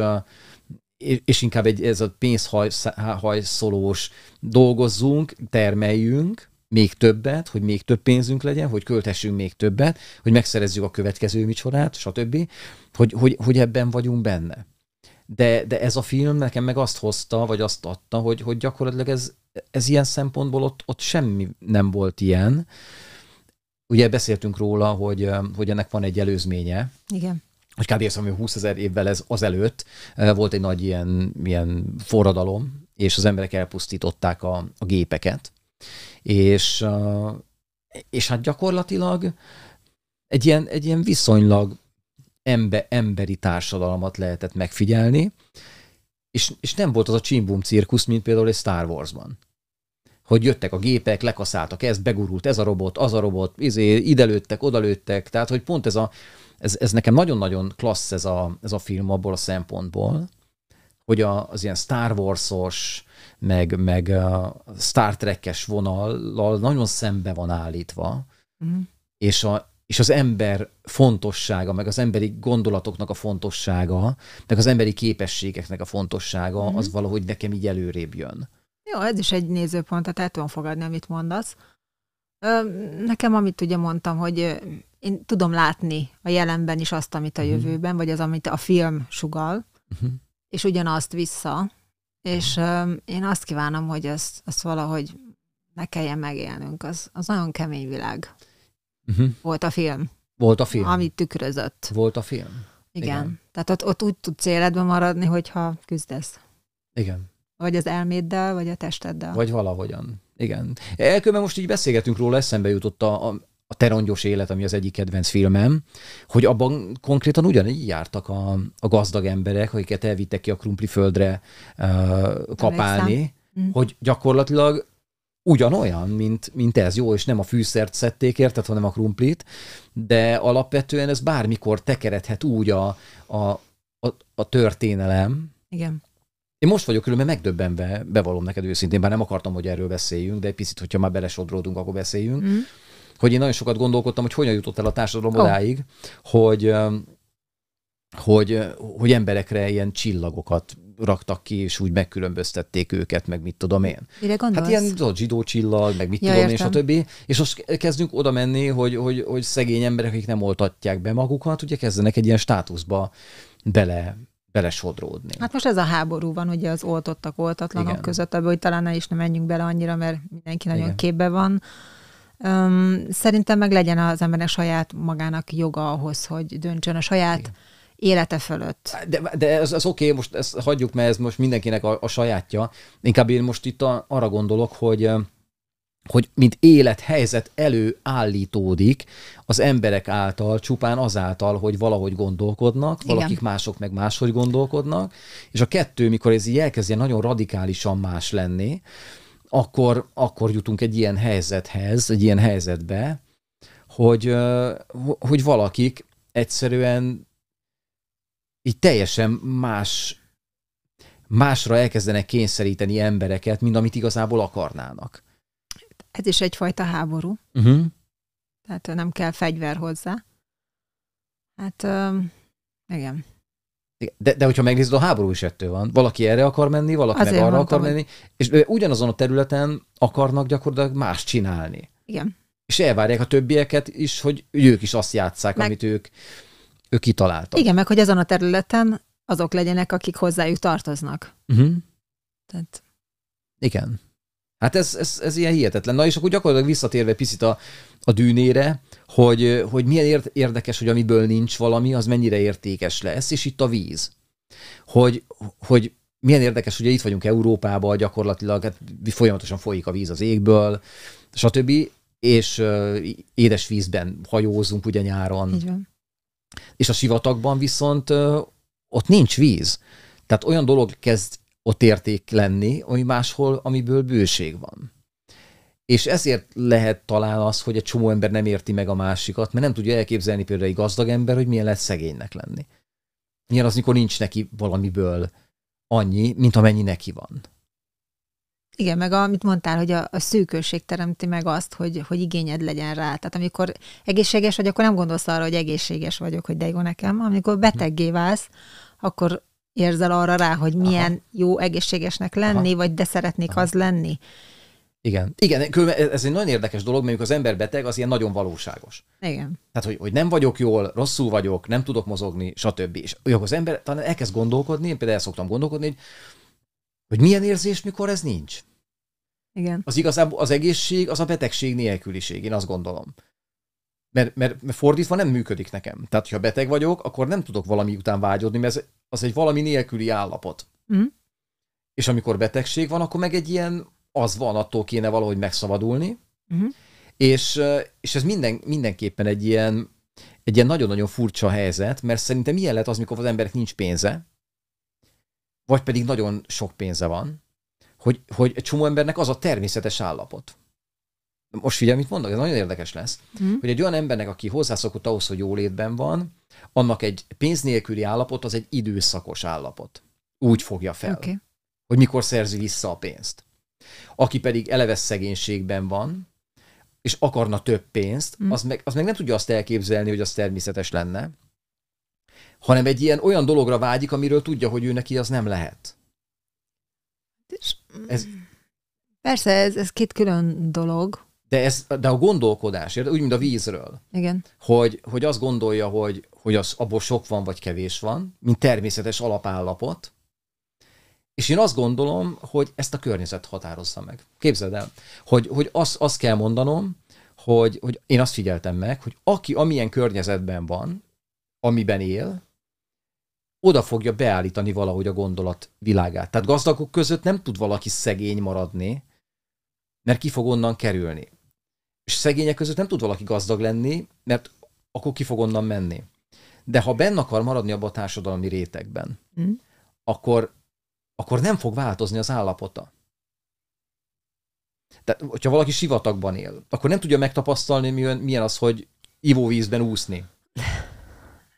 és inkább egy, ez a pénzhajszolós dolgozzunk, termeljünk, még többet, hogy még több pénzünk legyen, hogy költessünk még többet, hogy megszerezzük a következő micsorát, stb., hogy, hogy, hogy ebben vagyunk benne de, de ez a film nekem meg azt hozta, vagy azt adta, hogy, hogy gyakorlatilag ez, ez ilyen szempontból ott, ott semmi nem volt ilyen. Ugye beszéltünk róla, hogy, hogy ennek van egy előzménye. Igen. Hogy kb. azt 20 ezer évvel ez azelőtt volt egy nagy ilyen, ilyen forradalom, és az emberek elpusztították a, a gépeket. És, és hát gyakorlatilag egy ilyen, egy ilyen viszonylag embe, emberi társadalmat lehetett megfigyelni, és, és nem volt az a csimbum cirkusz, mint például egy Star Warsban. Hogy jöttek a gépek, lekaszáltak ezt, begurult ez a robot, az a robot, izé, ide lőttek, oda lőttek, tehát hogy pont ez a, ez, ez nekem nagyon-nagyon klassz ez a, ez a film abból a szempontból, hogy a, az ilyen Star Wars-os, meg, meg a Star Trek-es vonallal nagyon szembe van állítva, mm. és a, és az ember fontossága, meg az emberi gondolatoknak a fontossága, meg az emberi képességeknek a fontossága, mm-hmm. az valahogy nekem így előrébb jön. Jó, ez is egy nézőpont, tehát el tudom fogadni, amit mondasz. Nekem, amit ugye mondtam, hogy én tudom látni a jelenben is azt, amit a mhm. jövőben, vagy az, amit a film sugal, uh-huh. és ugyanazt vissza, és én azt kívánom, hogy azt, azt valahogy ne kelljen megélnünk. Az, az nagyon kemény világ. Uh-huh. Volt a film. Volt a film. Amit tükrözött. Volt a film. Igen. Igen. Tehát ott, ott úgy tudsz életben maradni, hogyha küzdesz. Igen. Vagy az elméddel, vagy a testeddel. Vagy valahogyan. Igen. Elkülönben most így beszélgetünk róla, eszembe jutott a, a, a Terongyos élet, ami az egyik kedvenc filmem, hogy abban konkrétan ugyanígy jártak a, a gazdag emberek, akiket elvittek ki a krumpli földre uh, kapálni, Mm. hogy gyakorlatilag ugyanolyan, mint, mint ez. Jó, és nem a fűszert szedték érted, hanem a krumplit, de alapvetően ez bármikor tekeredhet úgy a, a, a, a történelem, Igen. én most vagyok különben megdöbbenve, bevallom neked őszintén, bár nem akartam, hogy erről beszéljünk, de egy picit, hogyha már belesodródunk, akkor beszéljünk, Mm. hogy én nagyon sokat gondolkodtam, hogy hogyan jutott el a társadalom odáig, hogy, hogy, hogy emberekre ilyen csillagokat raktak ki, és úgy megkülönböztették őket, meg mit tudom én. Mire gondolsz? Hát ilyen tudod, zsidó csillag, meg mit Ja, tudom én, értem. stb. És most kezdünk oda menni, hogy, hogy, hogy szegény emberek, akik nem oltatják be magukat, ugye kezdenek egy ilyen státuszba bele, belesodródni. Hát most ez a háború van ugye az oltottak, oltatlanok Igen. között, abban, hogy talán ne is nem menjünk bele annyira, mert mindenki nagyon Igen. képbe van. Um, szerintem meg legyen az embernek saját magának joga ahhoz, hogy döntsön a saját Igen. Élete fölött. De, de ez, ez oké, most ezt hagyjuk, mert ez most mindenkinek a, a sajátja. Inkább én most itt a, arra gondolok, hogy hogy mint élethelyzet előállítódik az emberek által, csupán azáltal, hogy valahogy gondolkodnak, Igen. valakik mások meg máshogy gondolkodnak, és a kettő, mikor ez így elkezdje nagyon radikálisan más lenni, akkor, akkor jutunk egy ilyen helyzethez, egy ilyen helyzetbe, hogy, hogy valakik egyszerűen így teljesen más, másra elkezdenek kényszeríteni embereket, mint amit igazából akarnának. Ez is egyfajta háború, Uh-huh. tehát nem kell fegyver hozzá. Hát um, igen. De, de hogyha megnézed, a háború is ettől van. Valaki erre akar menni, valaki Azért meg arra mondtam, akar menni, és ugyanazon a területen akarnak gyakorlatilag más csinálni. Igen. És elvárják a többieket is, hogy ők is azt játsszák, Meg- amit ők, ők kitaláltak. Igen, meg hogy azon a területen azok legyenek, akik hozzájuk tartoznak. Uh-huh. Tehát Igen. Hát ez, ez, ez ilyen hihetetlen. Na és akkor gyakorlatilag visszatérve picit a, a dűnére, hogy, hogy milyen ér- érdekes, hogy amiből nincs valami, az mennyire értékes lesz, és itt a víz. Hogy, hogy milyen érdekes, hogy itt vagyunk Európában, gyakorlatilag hát folyamatosan folyik a víz az égből, stb. És uh, édes vízben hajózunk ugye nyáron, így van. És a sivatagban viszont ott nincs víz. Tehát olyan dolog kezd ott érték lenni, ami máshol, amiből bőség van. És ezért lehet talán az, hogy egy csomó ember nem érti meg a másikat, mert nem tudja elképzelni például egy gazdag ember, hogy milyen lehet szegénynek lenni. Milyen az, mikor nincs neki valamiből annyi, mint amennyi neki van. Igen, meg amit mondtál, hogy a, a szűkösség teremti meg azt, hogy, hogy igényed legyen rá. Tehát amikor egészséges vagy, akkor nem gondolsz arra, hogy egészséges vagyok, hogy de jó nekem. Amikor beteggé válsz, akkor érzel arra rá, hogy milyen Aha. jó egészségesnek lenni, Aha. vagy de szeretnék Aha. az lenni. Igen. Igen, ez egy nagyon érdekes dolog, mert az ember beteg, az ilyen nagyon valóságos. Igen. Tehát, hogy, hogy nem vagyok jól, rosszul vagyok, nem tudok mozogni, stb. És az ember talán elkezd gondolkodni, én például el szoktam gondolkodni, hogy, hogy milyen érzés, mikor ez nincs. Igen. Az igazából az egészség, az a betegség nélküliség, én azt gondolom. Mert, mert, mert fordítva nem működik nekem. Tehát, ha beteg vagyok, akkor nem tudok valami után vágyodni, mert ez, az egy valami nélküli állapot. Mhm. És amikor betegség van, akkor meg egy ilyen, az van, attól kéne valahogy megszabadulni, Mhm. és, és ez minden, mindenképpen egy ilyen, egy ilyen nagyon-nagyon furcsa helyzet, mert szerintem milyen lehet az, mikor az emberek nincs pénze, vagy pedig nagyon sok pénze van, hogy, hogy egy csomó embernek az a természetes állapot. Most figyelj, mit mondok, ez nagyon érdekes lesz, Mhm. hogy egy olyan embernek, aki hozzászokott ahhoz, hogy jólétben van, annak egy pénz nélküli állapot, az egy időszakos állapot. Úgy fogja fel. Okay. hogy mikor szerzi vissza a pénzt. Aki pedig eleve szegénységben van, és akarna több pénzt, Mm. az, meg, az meg nem tudja azt elképzelni, hogy az természetes lenne, hanem egy ilyen olyan dologra vágyik, amiről tudja, hogy ő neki az nem lehet. Ez- Persze, ez, ez két külön dolog. De, ez, de a gondolkodás, úgy, mint a vízről, Igen. hogy, hogy azt gondolja, hogy, hogy az abból sok van, vagy kevés van, mint természetes alapállapot, és én azt gondolom, hogy ezt a környezet határozza meg. Képzeld el, hogy, hogy azt, azt kell mondanom, hogy, hogy én azt figyeltem meg, hogy aki amilyen környezetben van, amiben él, oda fogja beállítani valahogy a gondolat világát. Tehát gazdagok között nem tud valaki szegény maradni, mert ki fog onnan kerülni. És szegények között nem tud valaki gazdag lenni, mert akkor ki fog onnan menni. De ha benn akar maradni abban a társadalmi rétegben, mm. akkor, akkor nem fog változni az állapota. Tehát, hogyha valaki sivatagban él, akkor nem tudja megtapasztalni, milyen, milyen az, hogy ivóvízben úszni.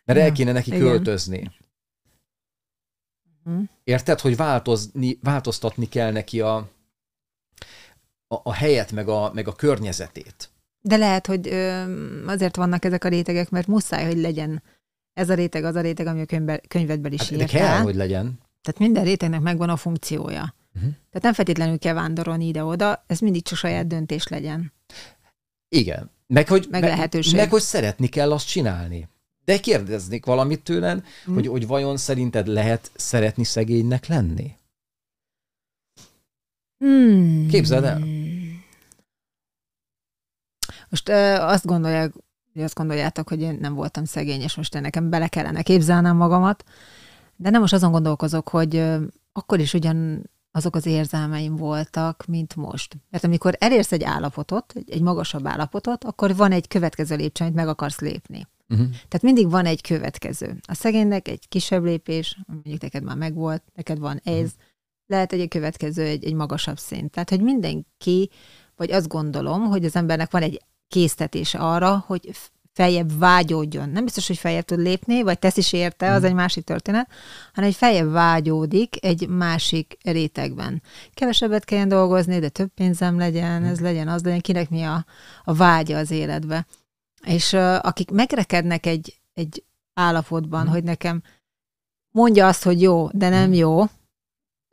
Mert el kéne neki Igen. költözni. Mhm. Érted, hogy változni, változtatni kell neki a, a, a helyet, meg a, meg a környezetét. De lehet, hogy ö, azért vannak ezek a rétegek, mert muszáj, hogy legyen ez a réteg, az a réteg, ami a könyvbe, könyvedben is hát, írtál. De kell, hogy legyen. Tehát minden rétegnek megvan a funkciója. Uh-huh. Tehát nem feltétlenül kell vándorolni ide-oda, ez mindig csak saját döntés legyen. Igen. Meg hogy, meg, lehetőség. meg hogy szeretni kell azt csinálni. De kérdeznék valamit tőled, hmm. hogy, hogy vajon szerinted lehet szeretni szegénynek lenni? Hmm. Képzeld el. Most ö, azt gondolják, hogy azt gondoljátok, hogy én nem voltam szegény, és most nekem bele kellene képzelnem magamat, de nem most azon gondolkozok, hogy ö, akkor is ugyan azok az érzelmeim voltak, mint most. Mert amikor elérsz egy állapotot, egy, egy magasabb állapotot, akkor van egy következő lépcső, amit meg akarsz lépni. Uh-huh. Tehát mindig van egy következő. A szegénynek egy kisebb lépés, mondjuk neked már megvolt, neked van ez, uh-huh. lehet egy következő, egy, egy magasabb szint. Tehát, hogy mindenki, vagy azt gondolom, hogy az embernek van egy késztetés arra, hogy feljebb vágyódjon. Nem biztos, hogy feljebb tud lépni, vagy tesz is érte, az mm. egy másik történet, hanem hogy feljebb vágyódik egy másik rétegben. Kevesebbet kelljen dolgozni, de több pénzem legyen, mm. ez legyen, az legyen, kinek mi a, a vágya az életbe. És uh, akik megrekednek egy, egy állapotban, mm. hogy nekem mondja azt, hogy jó, de nem mm. jó,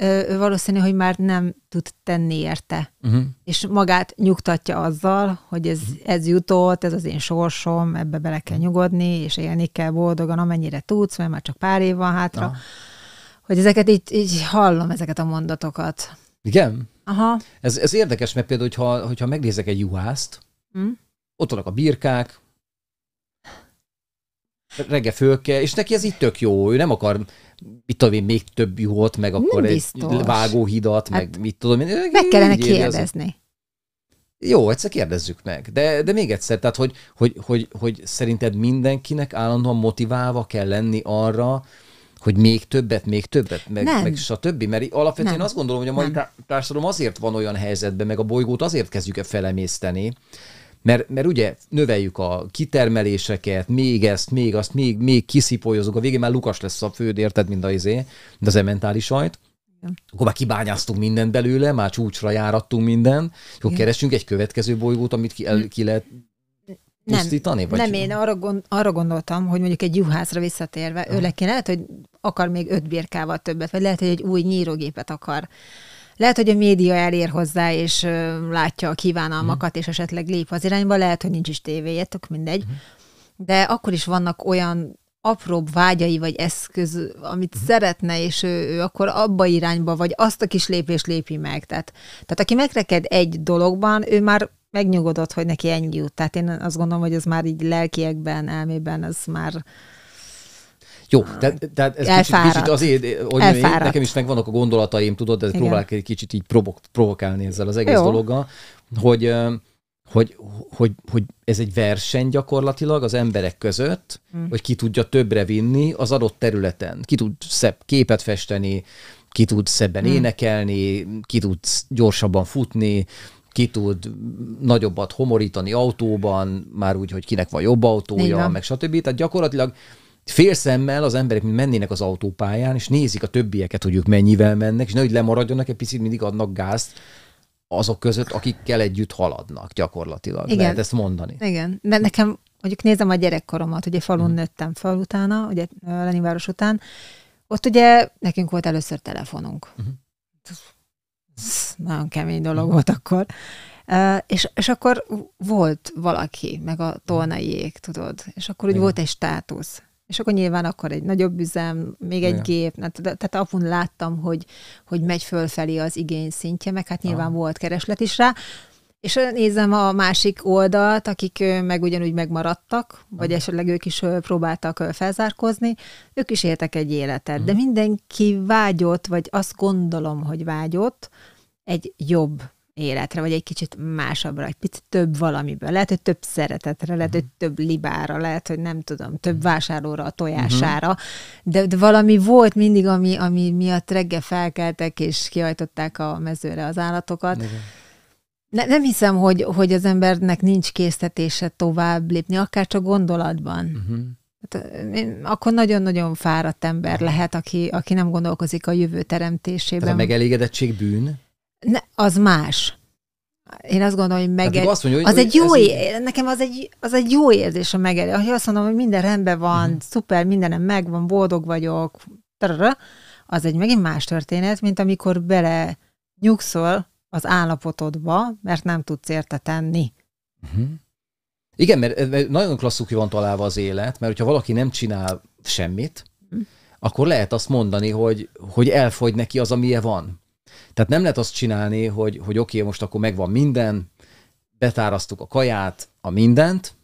ő valószínű, hogy már nem tud tenni érte. Uh-huh. És magát nyugtatja azzal, hogy ez, uh-huh. ez jutott, ez az én sorsom, ebbe bele kell uh-huh. nyugodni, és élni kell boldogan, amennyire tudsz, mert már csak pár év van hátra. Uh-huh. Hogy ezeket így, így hallom, ezeket a mondatokat. Igen? Aha. Ez, ez érdekes, mert például, hogyha, hogyha megnézek egy juhászt, uh-huh. Ott vannak a birkák, reggel fölke, és neki ez így tök jó, ő nem akar mit tudom én, még több juhot, meg akkor egy vágóhidat, hát meg mit tudom én. Meg kellene kérdezni. Az... Jó, egyszer kérdezzük meg. De, de még egyszer, tehát hogy, hogy, hogy, hogy szerinted mindenkinek állandóan motiválva kell lenni arra, hogy még többet, még többet, meg, nem. meg stb. Mert alapvetően nem. azt gondolom, hogy a mai nem. társadalom azért van olyan helyzetben, meg a bolygót azért kezdjük el felemészteni, mert, mert ugye növeljük a kitermeléseket, még ezt, még azt, még, még kiszipolyozunk, a végén már Lukas lesz a főd, érted, mint az, izé, mint az ementális sajt. Igen. Akkor már kibányáztunk mindent belőle, már csúcsra járattunk mindent, és akkor keresünk egy következő bolygót, amit ki, el, ki lehet pusztítani? Nem, vagy nem én arra, gond, arra gondoltam, hogy mondjuk egy juhászra visszatérve, ő neki lehet, hogy akar még öt birkával többet, vagy lehet, hogy egy új nyírógépet akar lehet, hogy a média elér hozzá, és látja a kívánalmakat, és esetleg lép az irányba, lehet, hogy nincs is tévéje, tök mindegy. De akkor is vannak olyan apróbb vágyai vagy eszköz, amit uh-huh. szeretne, és ő, ő akkor abba irányba, vagy azt a kis lépést lépi meg. Tehát, tehát aki megreked egy dologban, ő már megnyugodott, hogy neki ennyi jut. Tehát én azt gondolom, hogy ez már így lelkiekben, elmében, az már jó, tehát te, ez kicsit, kicsit azért, hogy én, nekem is megvannak a gondolataim, tudod, de próbálok egy kicsit így provok, provokálni ezzel az egész Jó. dologgal, hogy, hogy, hogy, hogy ez egy verseny gyakorlatilag az emberek között, hmm. hogy ki tudja többre vinni az adott területen. Ki tud szebb képet festeni, ki tud szebben hmm. énekelni, ki tud gyorsabban futni, ki tud nagyobbat homorítani autóban, már úgy, hogy kinek van jobb autója, meg stb. Tehát gyakorlatilag félszemmel az emberek mennének az autópályán, és nézik a többieket, hogy ők mennyivel mennek, és nehogy lemaradjanak, egy picit mindig adnak gázt azok között, akikkel együtt haladnak gyakorlatilag. Igen. Lehet ezt mondani. Igen, de nekem mondjuk nézem a gyerekkoromat, ugye falun hmm. nőttem fel utána, ugye Leninváros után, ott ugye nekünk volt először telefonunk. Uh-huh. Nagyon kemény dolog volt akkor. Uh, és, és akkor volt valaki, meg a tolnaiék, tudod, és akkor úgy Igen. volt egy státusz. És akkor nyilván akkor egy nagyobb üzem, még egy Igen. gép, tehát apun láttam, hogy, hogy megy fölfelé az igény szintje, meg hát nyilván Aha. volt kereslet is rá, És nézem a másik oldalt, akik meg ugyanúgy megmaradtak, vagy esetleg ők is próbáltak felzárkozni, ők is éltek egy életet. De mindenki vágyott, vagy azt gondolom, hogy vágyott egy jobb életre, vagy egy kicsit másabbra, egy picit több valamiből. Lehet, hogy több szeretetre, lehet, hogy több libára, lehet, hogy nem tudom, több vásárlóra, a tojására, de, de valami volt mindig, ami, ami miatt reggel felkeltek, és kihajtották a mezőre az állatokat. Igen ne, nem hiszem, hogy, hogy az embernek nincs késztetése tovább lépni, akár csak gondolatban. Uh-huh. Hát, én, akkor nagyon-nagyon fáradt ember lehet, aki, aki nem gondolkozik a jövő teremtésében. Tehát a megelégedettség bűn? Ne, az más. Én azt gondolom, hogy meg... Azt mondja, hogy, az hogy egy jó ér... Nekem az egy, az egy jó érzés a megelégedés. Ha azt mondom, hogy minden rendben van, uh-huh. szuper, mindenem megvan, boldog vagyok, tarara, az egy megint más történet, mint amikor bele nyugszol az állapotodba, mert nem tudsz érte tenni. Uh-huh. Igen, mert nagyon klasszul ki van találva az élet, mert hogyha valaki nem csinál semmit, uh-huh. akkor lehet azt mondani, hogy, hogy elfogy neki az, amilyen van. Tehát nem lehet azt csinálni, hogy, hogy oké, okay, most akkor megvan minden, betárasztuk a kaját, a mindent,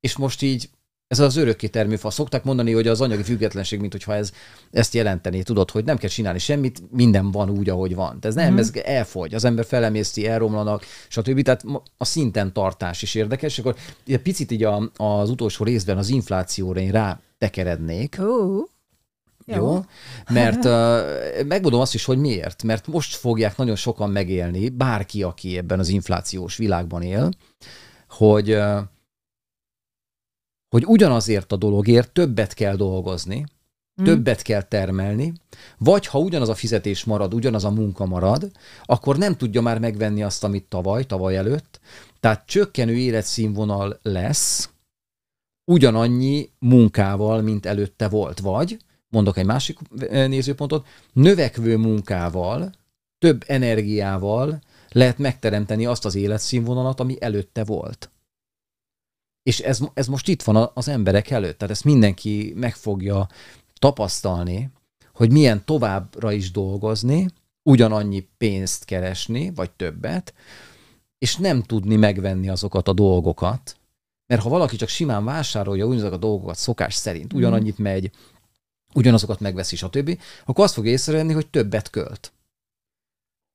és most így ez az örökké termőfa. Szokták mondani, hogy az anyagi függetlenség, mint hogyha ez ezt jelenteni, tudod, hogy nem kell csinálni semmit, minden van úgy, ahogy van. Ez nem, mm. ez elfogy, az ember felemészti, elromlanak, stb. Tehát a szinten tartás is érdekes, és akkor egy picit így a, az utolsó részben az inflációra én rá tekerednék. Uh. Jó. Jó, mert uh, megmondom azt is, hogy miért. Mert most fogják nagyon sokan megélni, bárki, aki ebben az inflációs világban él, hogy uh, hogy ugyanazért a dologért többet kell dolgozni, mm. többet kell termelni, vagy ha ugyanaz a fizetés marad, ugyanaz a munka marad, akkor nem tudja már megvenni azt, amit tavaly, tavaly előtt, tehát csökkenő életszínvonal lesz ugyanannyi munkával, mint előtte volt, vagy, mondok egy másik eh, nézőpontot, növekvő munkával, több energiával lehet megteremteni azt az életszínvonalat, ami előtte volt. És ez, ez most itt van az emberek előtt, tehát ezt mindenki meg fogja tapasztalni, hogy milyen továbbra is dolgozni, ugyanannyi pénzt keresni, vagy többet, és nem tudni megvenni azokat a dolgokat, mert ha valaki csak simán vásárolja ugyanazokat a dolgokat szokás szerint, ugyanannyit megy, ugyanazokat megveszi, stb., akkor azt fog észrevenni, hogy többet költ.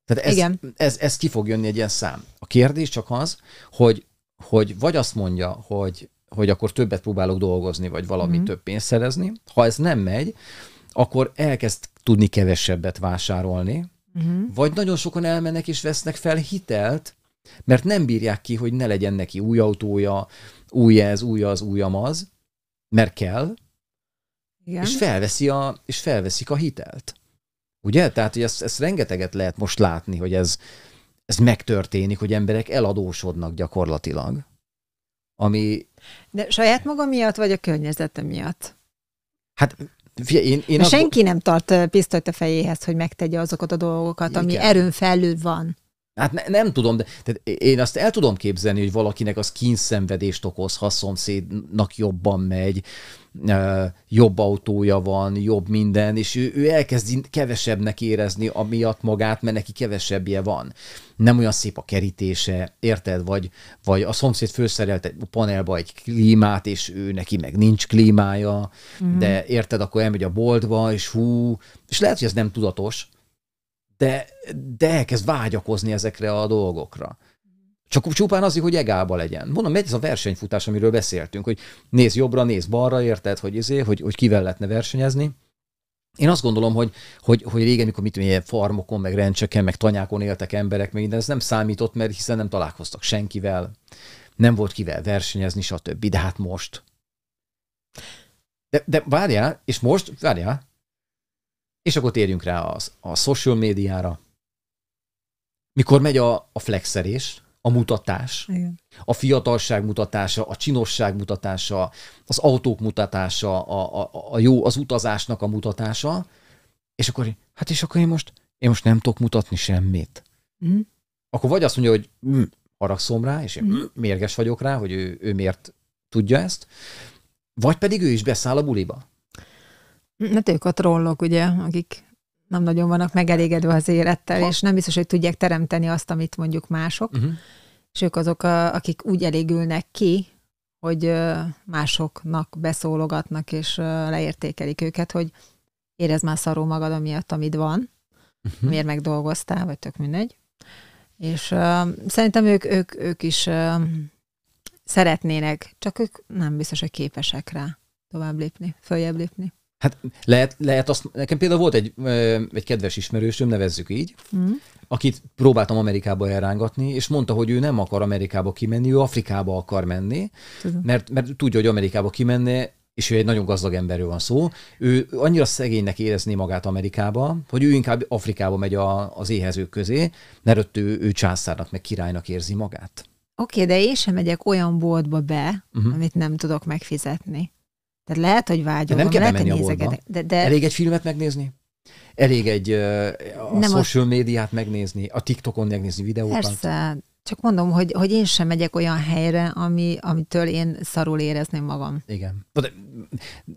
Tehát ez, Igen. Ez, ez ki fog jönni egy ilyen szám. A kérdés csak az, hogy hogy vagy azt mondja, hogy, hogy akkor többet próbálok dolgozni, vagy valami mm. több pénzt szerezni. Ha ez nem megy, akkor elkezd tudni kevesebbet vásárolni, mm. vagy nagyon sokan elmennek és vesznek fel hitelt, mert nem bírják ki, hogy ne legyen neki új autója, új ez, új az, új amaz, mert kell, Igen. és felveszi a, és felveszik a hitelt. Ugye? Tehát, hogy ezt, ezt rengeteget lehet most látni, hogy ez, ez megtörténik, hogy emberek eladósodnak gyakorlatilag. Ami... De saját maga miatt, vagy a környezete miatt? Hát én, én senki nem tart pisztolyt a fejéhez, hogy megtegye azokat a dolgokat, Igen. ami erőn felül van. Hát ne, nem tudom, de tehát én azt el tudom képzelni, hogy valakinek az kínszenvedést okoz, ha szomszédnak jobban megy, jobb autója van, jobb minden, és ő, ő elkezd kevesebbnek érezni amiatt magát, mert neki kevesebbje van. Nem olyan szép a kerítése, érted? Vagy, vagy a szomszéd felszerelt egy panelba egy klímát, és ő neki meg nincs klímája, mm. de érted, akkor elmegy a boltba, és hú, és lehet, hogy ez nem tudatos, de, de elkezd vágyakozni ezekre a dolgokra. Csak csupán azért, hogy egába legyen. Mondom, ez a versenyfutás, amiről beszéltünk, hogy néz jobbra, néz balra, érted, hogy, izé, hogy, hogy kivel lehetne versenyezni. Én azt gondolom, hogy, hogy, hogy régen, mikor mit ilyen farmokon, meg rencseken, meg tanyákon éltek emberek, meg minden, ez nem számított, mert hiszen nem találkoztak senkivel, nem volt kivel versenyezni, stb. De hát most. De, de várjál, és most, várjál, és akkor térjünk rá a, a social médiára. Mikor megy a, a flexerés, a mutatás, Igen. a fiatalság mutatása, a csinosság mutatása, az autók mutatása, a, a, a jó, az utazásnak a mutatása, és akkor, hát és akkor én most, én most nem tudok mutatni semmit. Mm. Akkor vagy azt mondja, hogy mm, haragszom rá, és én mm. mérges vagyok rá, hogy ő, ő miért tudja ezt, vagy pedig ő is beszáll a buliba. Hát ők a trollok, ugye, akik nem nagyon vannak megelégedve az élettel, ha. és nem biztos, hogy tudják teremteni azt, amit mondjuk mások. Uh-huh. és ők azok, a, akik úgy elégülnek ki, hogy másoknak beszólogatnak, és leértékelik őket, hogy érez már szarul magad amiatt, amit van, uh-huh. miért megdolgoztál, vagy tök mindegy. És uh, szerintem ők, ők, ők is uh, szeretnének, csak ők nem biztos, hogy képesek rá tovább lépni, följebb lépni. Hát lehet, lehet azt, nekem például volt egy, egy kedves ismerősöm, nevezzük így, mm. akit próbáltam Amerikába elrángatni, és mondta, hogy ő nem akar Amerikába kimenni, ő Afrikába akar menni, mert, mert tudja, hogy Amerikába kimenni, és ő egy nagyon gazdag emberről van szó, ő annyira szegénynek érezni magát Amerikába, hogy ő inkább Afrikába megy a, az éhezők közé, mert ott ő, ő császárnak, meg királynak érzi magát. Oké, okay, de én sem megyek olyan boltba be, uh-huh. amit nem tudok megfizetni. Tehát lehet, hogy vágyom, nem kell lehet, hogy nézegetek. De, de... Elég egy filmet megnézni? Elég egy uh, a nem social az... médiát megnézni, a TikTokon megnézni videókat? Persze, csak mondom, hogy, hogy én sem megyek olyan helyre, ami, amitől én szarul érezném magam. Igen. De,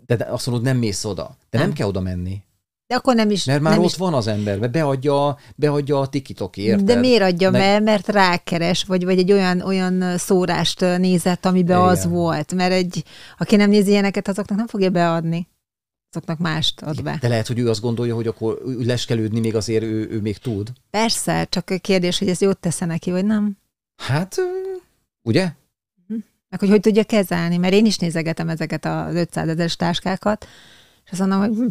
de, de azt mondod, nem mész oda. De nem, nem kell oda menni. De akkor nem is... Mert már nem ott is... van az ember, beadja, beadja a tikitokért. De miért adja Meg... be? Mert rákeres, vagy, vagy egy olyan, olyan szórást nézett, amiben Igen. az volt. Mert egy, aki nem nézi ilyeneket, azoknak nem fogja beadni. Azoknak mást ad be. De lehet, hogy ő azt gondolja, hogy akkor leskelődni még azért ő, ő még tud. Persze, csak a kérdés, hogy ez jót tesz neki, vagy nem. Hát, ugye? Mhm. Meg hogy hogy tudja kezelni, mert én is nézegetem ezeket az 500 ezeres táskákat, és azt mondom, hogy hm,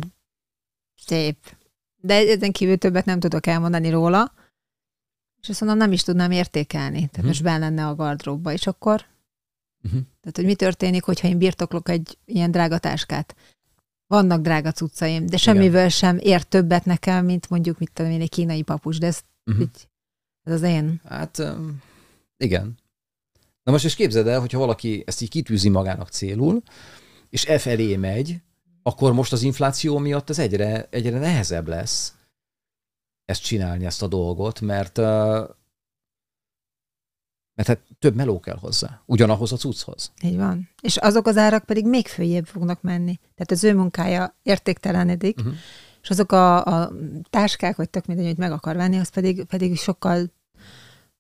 Szép. De ezen kívül többet nem tudok elmondani róla, és azt mondom, nem is tudnám értékelni. Tehát uh-huh. most benne lenne a gardróbba, és akkor uh-huh. tehát, hogy mi történik, hogyha én birtoklok egy ilyen drága táskát. Vannak drága cuccaim, de semmivel Igen. sem ér többet nekem, mint mondjuk, mit tudom én, egy kínai papus, de ez, uh-huh. így, ez az én. Hát, um, igen. Na most is képzeld el, hogyha valaki ezt így kitűzi magának célul, és e felé megy, akkor most az infláció miatt ez egyre, egyre nehezebb lesz ezt csinálni, ezt a dolgot, mert mert hát több meló kell hozzá, ugyanahoz a cucchoz. Így van. És azok az árak pedig még följebb fognak menni. Tehát az ő munkája értéktelenedik, uh-huh. és azok a, a táskák, vagy tök mindegy, hogy meg akar venni, az pedig, pedig sokkal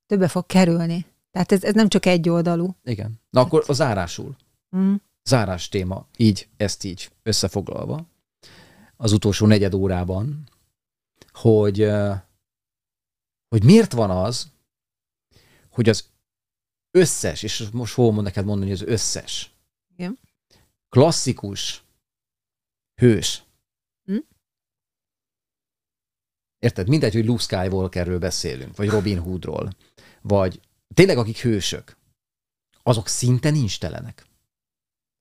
többe fog kerülni. Tehát ez, ez nem csak egy oldalú. Igen. Na akkor az árásul. Uh-huh zárás téma, így, ezt így összefoglalva, az utolsó negyed órában, hogy, hogy miért van az, hogy az összes, és most fogom neked mondani, hogy az összes Igen. klasszikus hős, hm? Érted? Mindegy, hogy Luke Skywalkerről beszélünk, vagy Robin Hoodról, vagy tényleg akik hősök, azok szinte nincs telenek.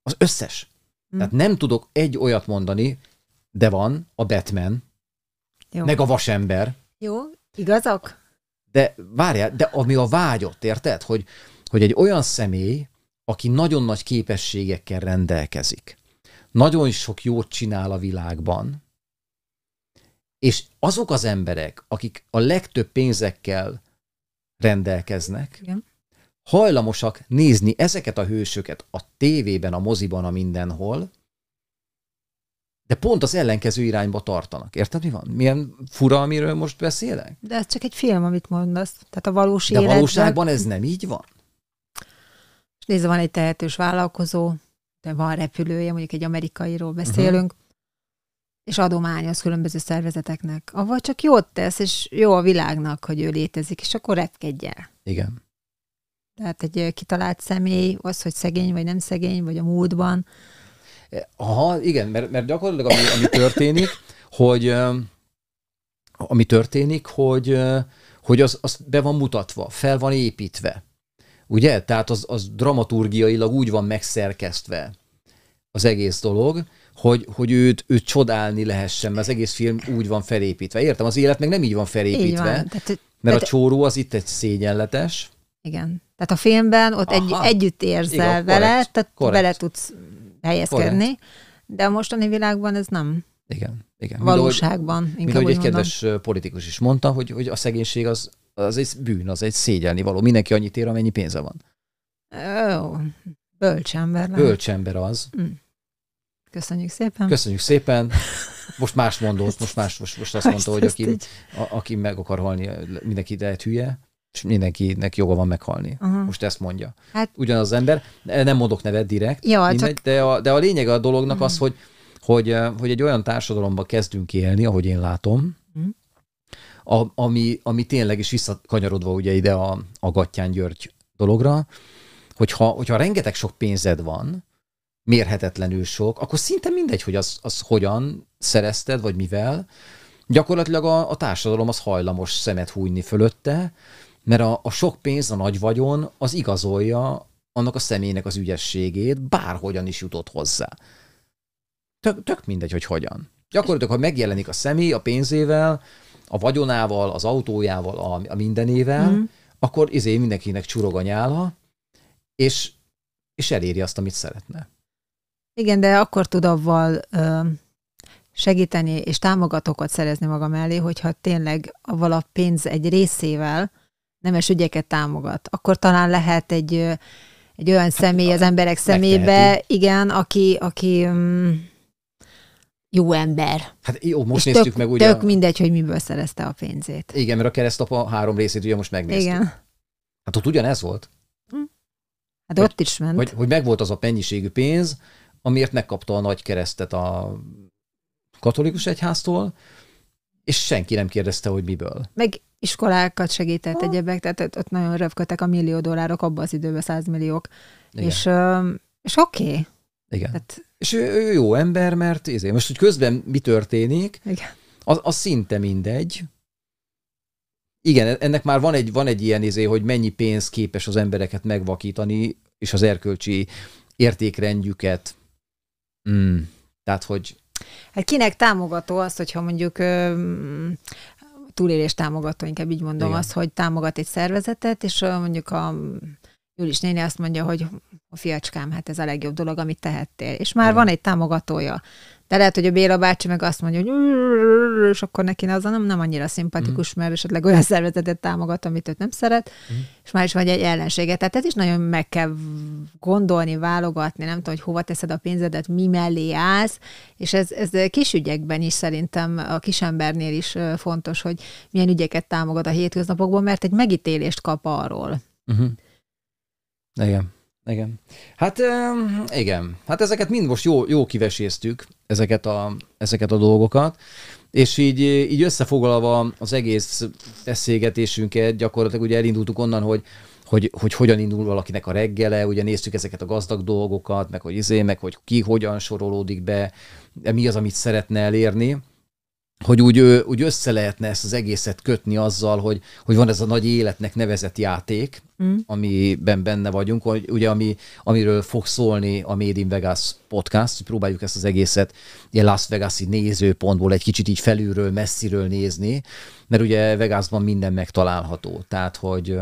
Az összes. Hm. Tehát nem tudok egy olyat mondani, de van a Batman, Jó. meg a vasember. Jó, igazak? De várjál, de ami a vágyott, érted? Hogy, hogy egy olyan személy, aki nagyon nagy képességekkel rendelkezik, nagyon sok jót csinál a világban, és azok az emberek, akik a legtöbb pénzekkel rendelkeznek, Igen hajlamosak nézni ezeket a hősöket a tévében, a moziban, a mindenhol, de pont az ellenkező irányba tartanak. Érted, mi van? Milyen fura, amiről most beszélek? De ez csak egy film, amit mondasz. Tehát a valós De életben... valóságban ez nem így van? És nézd, van egy tehetős vállalkozó, de van repülője, mondjuk egy amerikairól beszélünk, uh-huh. és adományoz különböző szervezeteknek. Avagy csak jót tesz, és jó a világnak, hogy ő létezik, és akkor repkedj el. Igen. Tehát egy kitalált személy, az, hogy szegény vagy nem szegény, vagy a múltban. Aha, igen, mert, mert gyakorlatilag ami, ami történik, hogy ami történik, hogy, hogy az, az be van mutatva, fel van építve. Ugye? Tehát az, az dramaturgiailag úgy van megszerkesztve az egész dolog, hogy, hogy őt, őt csodálni lehessen, mert az egész film úgy van felépítve. Értem, az élet meg nem így van felépítve, így van. Tehát, mert tehát, a csóró az itt egy szégyenletes. Igen. Tehát a filmben ott egy, együtt érzel Igen, vele, korrekt, tehát korrekt. vele tudsz helyezkedni, korrekt. de a mostani világban ez nem. Igen, igen. Valóságban. Mint, mint ahogy egy kedves politikus is mondta, hogy, hogy a szegénység az, az egy bűn, az egy szégyelni való. Mindenki annyit ér, amennyi pénze van. Ó, bölcsember. Bölcsember az. Mm. Köszönjük szépen. Köszönjük szépen. Most más mondott, most más, most, most azt mondta, hogy aki, a, aki meg akar halni, mindenki lehet hülye. És mindenkinek joga van meghalni. Aha. Most ezt mondja. Hát- Ugyanaz az ember, nem mondok nevet direkt, Ja, mindegy, csak- de, a, de a lényeg a dolognak az, hogy, hogy, eh, hogy egy olyan társadalomban kezdünk élni, ahogy én látom, Mhm. a, ami, ami tényleg is visszakanyarodva ugye ide a, a Gattyán György dologra, hogyha, hogyha rengeteg sok pénzed van, mérhetetlenül sok, akkor szinte mindegy, hogy az, az hogyan szerezted, vagy mivel. Gyakorlatilag a, a társadalom az hajlamos szemet hújni fölötte, mert a, a sok pénz, a nagy vagyon, az igazolja annak a személynek az ügyességét, bárhogyan is jutott hozzá. Tök, tök mindegy, hogy hogyan. Gyakorlatilag, ha megjelenik a személy a pénzével, a vagyonával, az autójával, a, a mindenével, mm. akkor izé mindenkinek csurog a nyála, és, és eléri azt, amit szeretne. Igen, de akkor tud avval ö, segíteni és támogatókat szerezni maga mellé, hogyha tényleg avval a pénz egy részével nemes ügyeket támogat. Akkor talán lehet egy, egy olyan személy az emberek szemébe, megteheti. igen, aki, aki um, jó ember. Hát jó, most és néztük tök, meg ugye... tök mindegy, hogy miből szerezte a pénzét. Igen, mert a keresztapa három részét ugye most megnéztük. Igen. Hát ott ugyanez volt, Hát Hogy- ott is ment. hogy, hogy megvolt az a mennyiségű pénz, amiért megkapta a nagy keresztet a katolikus egyháztól, és senki nem kérdezte, hogy miből. Meg iskolákat segített Ha. egyebek, tehát ott- nagyon röpködtek a millió dollárok, abban az időben százmilliók. Igen. És, és oké. Okay. Igen. Tehát, És ő, ő jó ember, mert izé, most, hogy közben mi történik, igen. az, az szinte mindegy. Igen, ennek már van egy, van egy ilyen izé, hogy mennyi pénz képes az embereket megvakítani, és az erkölcsi értékrendjüket. Mm. Tehát, hogy Hát kinek támogató az, hogyha mondjuk túlélés támogató, inkább így mondom Igen. azt, hogy támogat egy szervezetet, és mondjuk a Júlis néni azt mondja, hogy a fiacskám, hát ez a legjobb dolog, amit tehettél. És már Igen. van egy támogatója. De lehet, hogy a Béla bácsi meg azt mondja, hogy és akkor neki az nem, nem annyira szimpatikus, mert esetleg olyan szervezetet támogat, amit őt nem szeret, Mhm. és már is vagy egy ellensége. Tehát ez is nagyon meg kell gondolni, válogatni, nem tudom, hogy hova teszed a pénzedet, mi mellé állsz, és ez, ez kis ügyekben is szerintem a kisembernél is fontos, hogy milyen ügyeket támogat a hétköznapokban, mert egy megítélést kap arról. Uh-huh. Igen. Igen. Hát igen. Hát ezeket mind most jó, jó kiveséztük, ezeket a, ezeket a dolgokat, és így, így összefoglalva az egész beszélgetésünket, gyakorlatilag ugye elindultuk onnan, hogy, hogy, hogy hogyan indul valakinek a reggele, ugye néztük ezeket a gazdag dolgokat, meg hogy izé, meg hogy ki hogyan sorolódik be, mi az, amit szeretne elérni, hogy úgy, úgy össze lehetne ezt az egészet kötni azzal, hogy, hogy van ez a nagy életnek nevezett játék, Mm. amiben benne vagyunk, hogy ugye ami, amiről fog szólni a Made in Vegas podcast, hogy próbáljuk ezt az egészet ilyen Las Vegas-i nézőpontból egy kicsit így felülről, messziről nézni, mert ugye Vegasban minden megtalálható. Tehát, hogy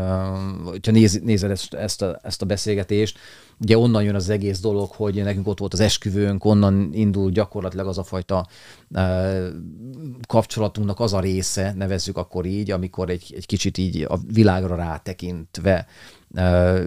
hogyha néz, nézed ezt, ezt, a, ezt a beszélgetést, ugye onnan jön az egész dolog, hogy nekünk ott volt az esküvőnk, onnan indul gyakorlatilag az a fajta ö, kapcsolatunknak az a része, nevezzük akkor így, amikor egy, egy kicsit így a világra rátekintve ö,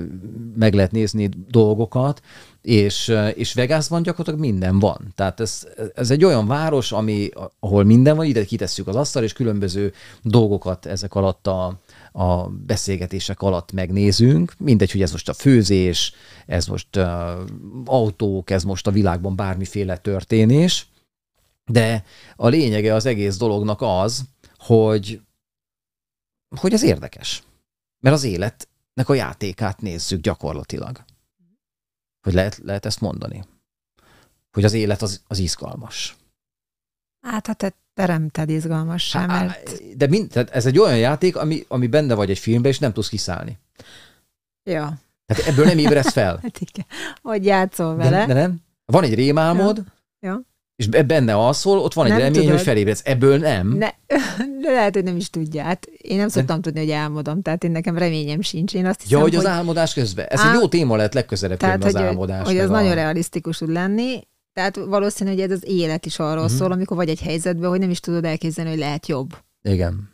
meg lehet nézni dolgokat, és, ö, és Vegasban gyakorlatilag minden van. Tehát ez, ez egy olyan város, ami, ahol minden van, ide kitesszük az asztal, és különböző dolgokat ezek alatt a, a beszélgetések alatt megnézünk. Mindegy, hogy ez most a főzés, ez most uh, autók, ez most a világban bármiféle történés, de a lényege az egész dolognak az, hogy, hogy ez érdekes. Mert az életnek a játékát nézzük gyakorlatilag. Hogy lehet, lehet ezt mondani. Hogy az élet az, az izgalmas. Hát, ha te teremted izgalmassá, mert... De mind, tehát ez egy olyan játék, ami, ami benne vagy egy filmben, és nem tudsz kiszállni. Ja, Tehát ebből nem ébredsz fel. hát igen. Hogy játszol De, vele. de nem? Van egy rémálmod, Ja. Ja. és be- benne alszol, ott van egy Nem remény, tudod. hogy felébredsz. Ebből nem. Ne, de lehet, hogy nem is tudja. Hát én nem szoktam tudni, hogy álmodom, tehát én nekem reményem sincs. Én azt hiszem, Ja, hogy az álmodás közben. Ez Á- egy jó téma lehet legközelebb tehát, jönni az hogy, álmodás. hogy ez meg a- nagyon realisztikus tud lenni. Tehát valószínű, hogy ez az élet is arról uh-huh. szól, amikor vagy egy helyzetben, hogy nem is tudod elképzelni, hogy lehet jobb. Igen.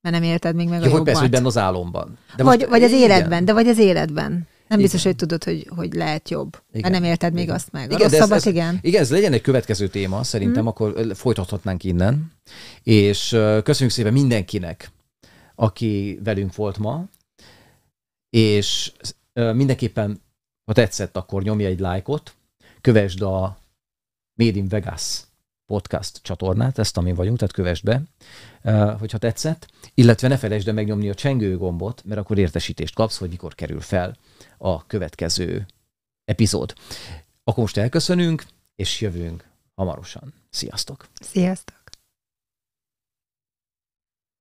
Mert nem érted még meg Ja, a hogy persze, hogy benne az álomban. De vagy, most- vagy az igen. életben, de vagy az életben. Nem Igen. biztos, hogy tudod, hogy, hogy lehet jobb. Igen. Mert nem érted még Igen. azt meg. A Igen, ez- ez- igen. Igen, ez legyen egy következő téma, szerintem, Mhm. akkor folytathatnánk innen. És köszönjük szépen mindenkinek, aki velünk volt ma, és mindenképpen, ha tetszett, akkor nyomj egy lájkot, kövesd a Made in Vegas podcast csatornát, ezt amin vagyunk, tehát kövesd be, hogyha tetszett, illetve ne felejtsd el megnyomni a csengő gombot, mert akkor értesítést kapsz, hogy mikor kerül fel a következő epizód. Akkor most elköszönünk, és jövünk hamarosan. Sziasztok! Sziasztok!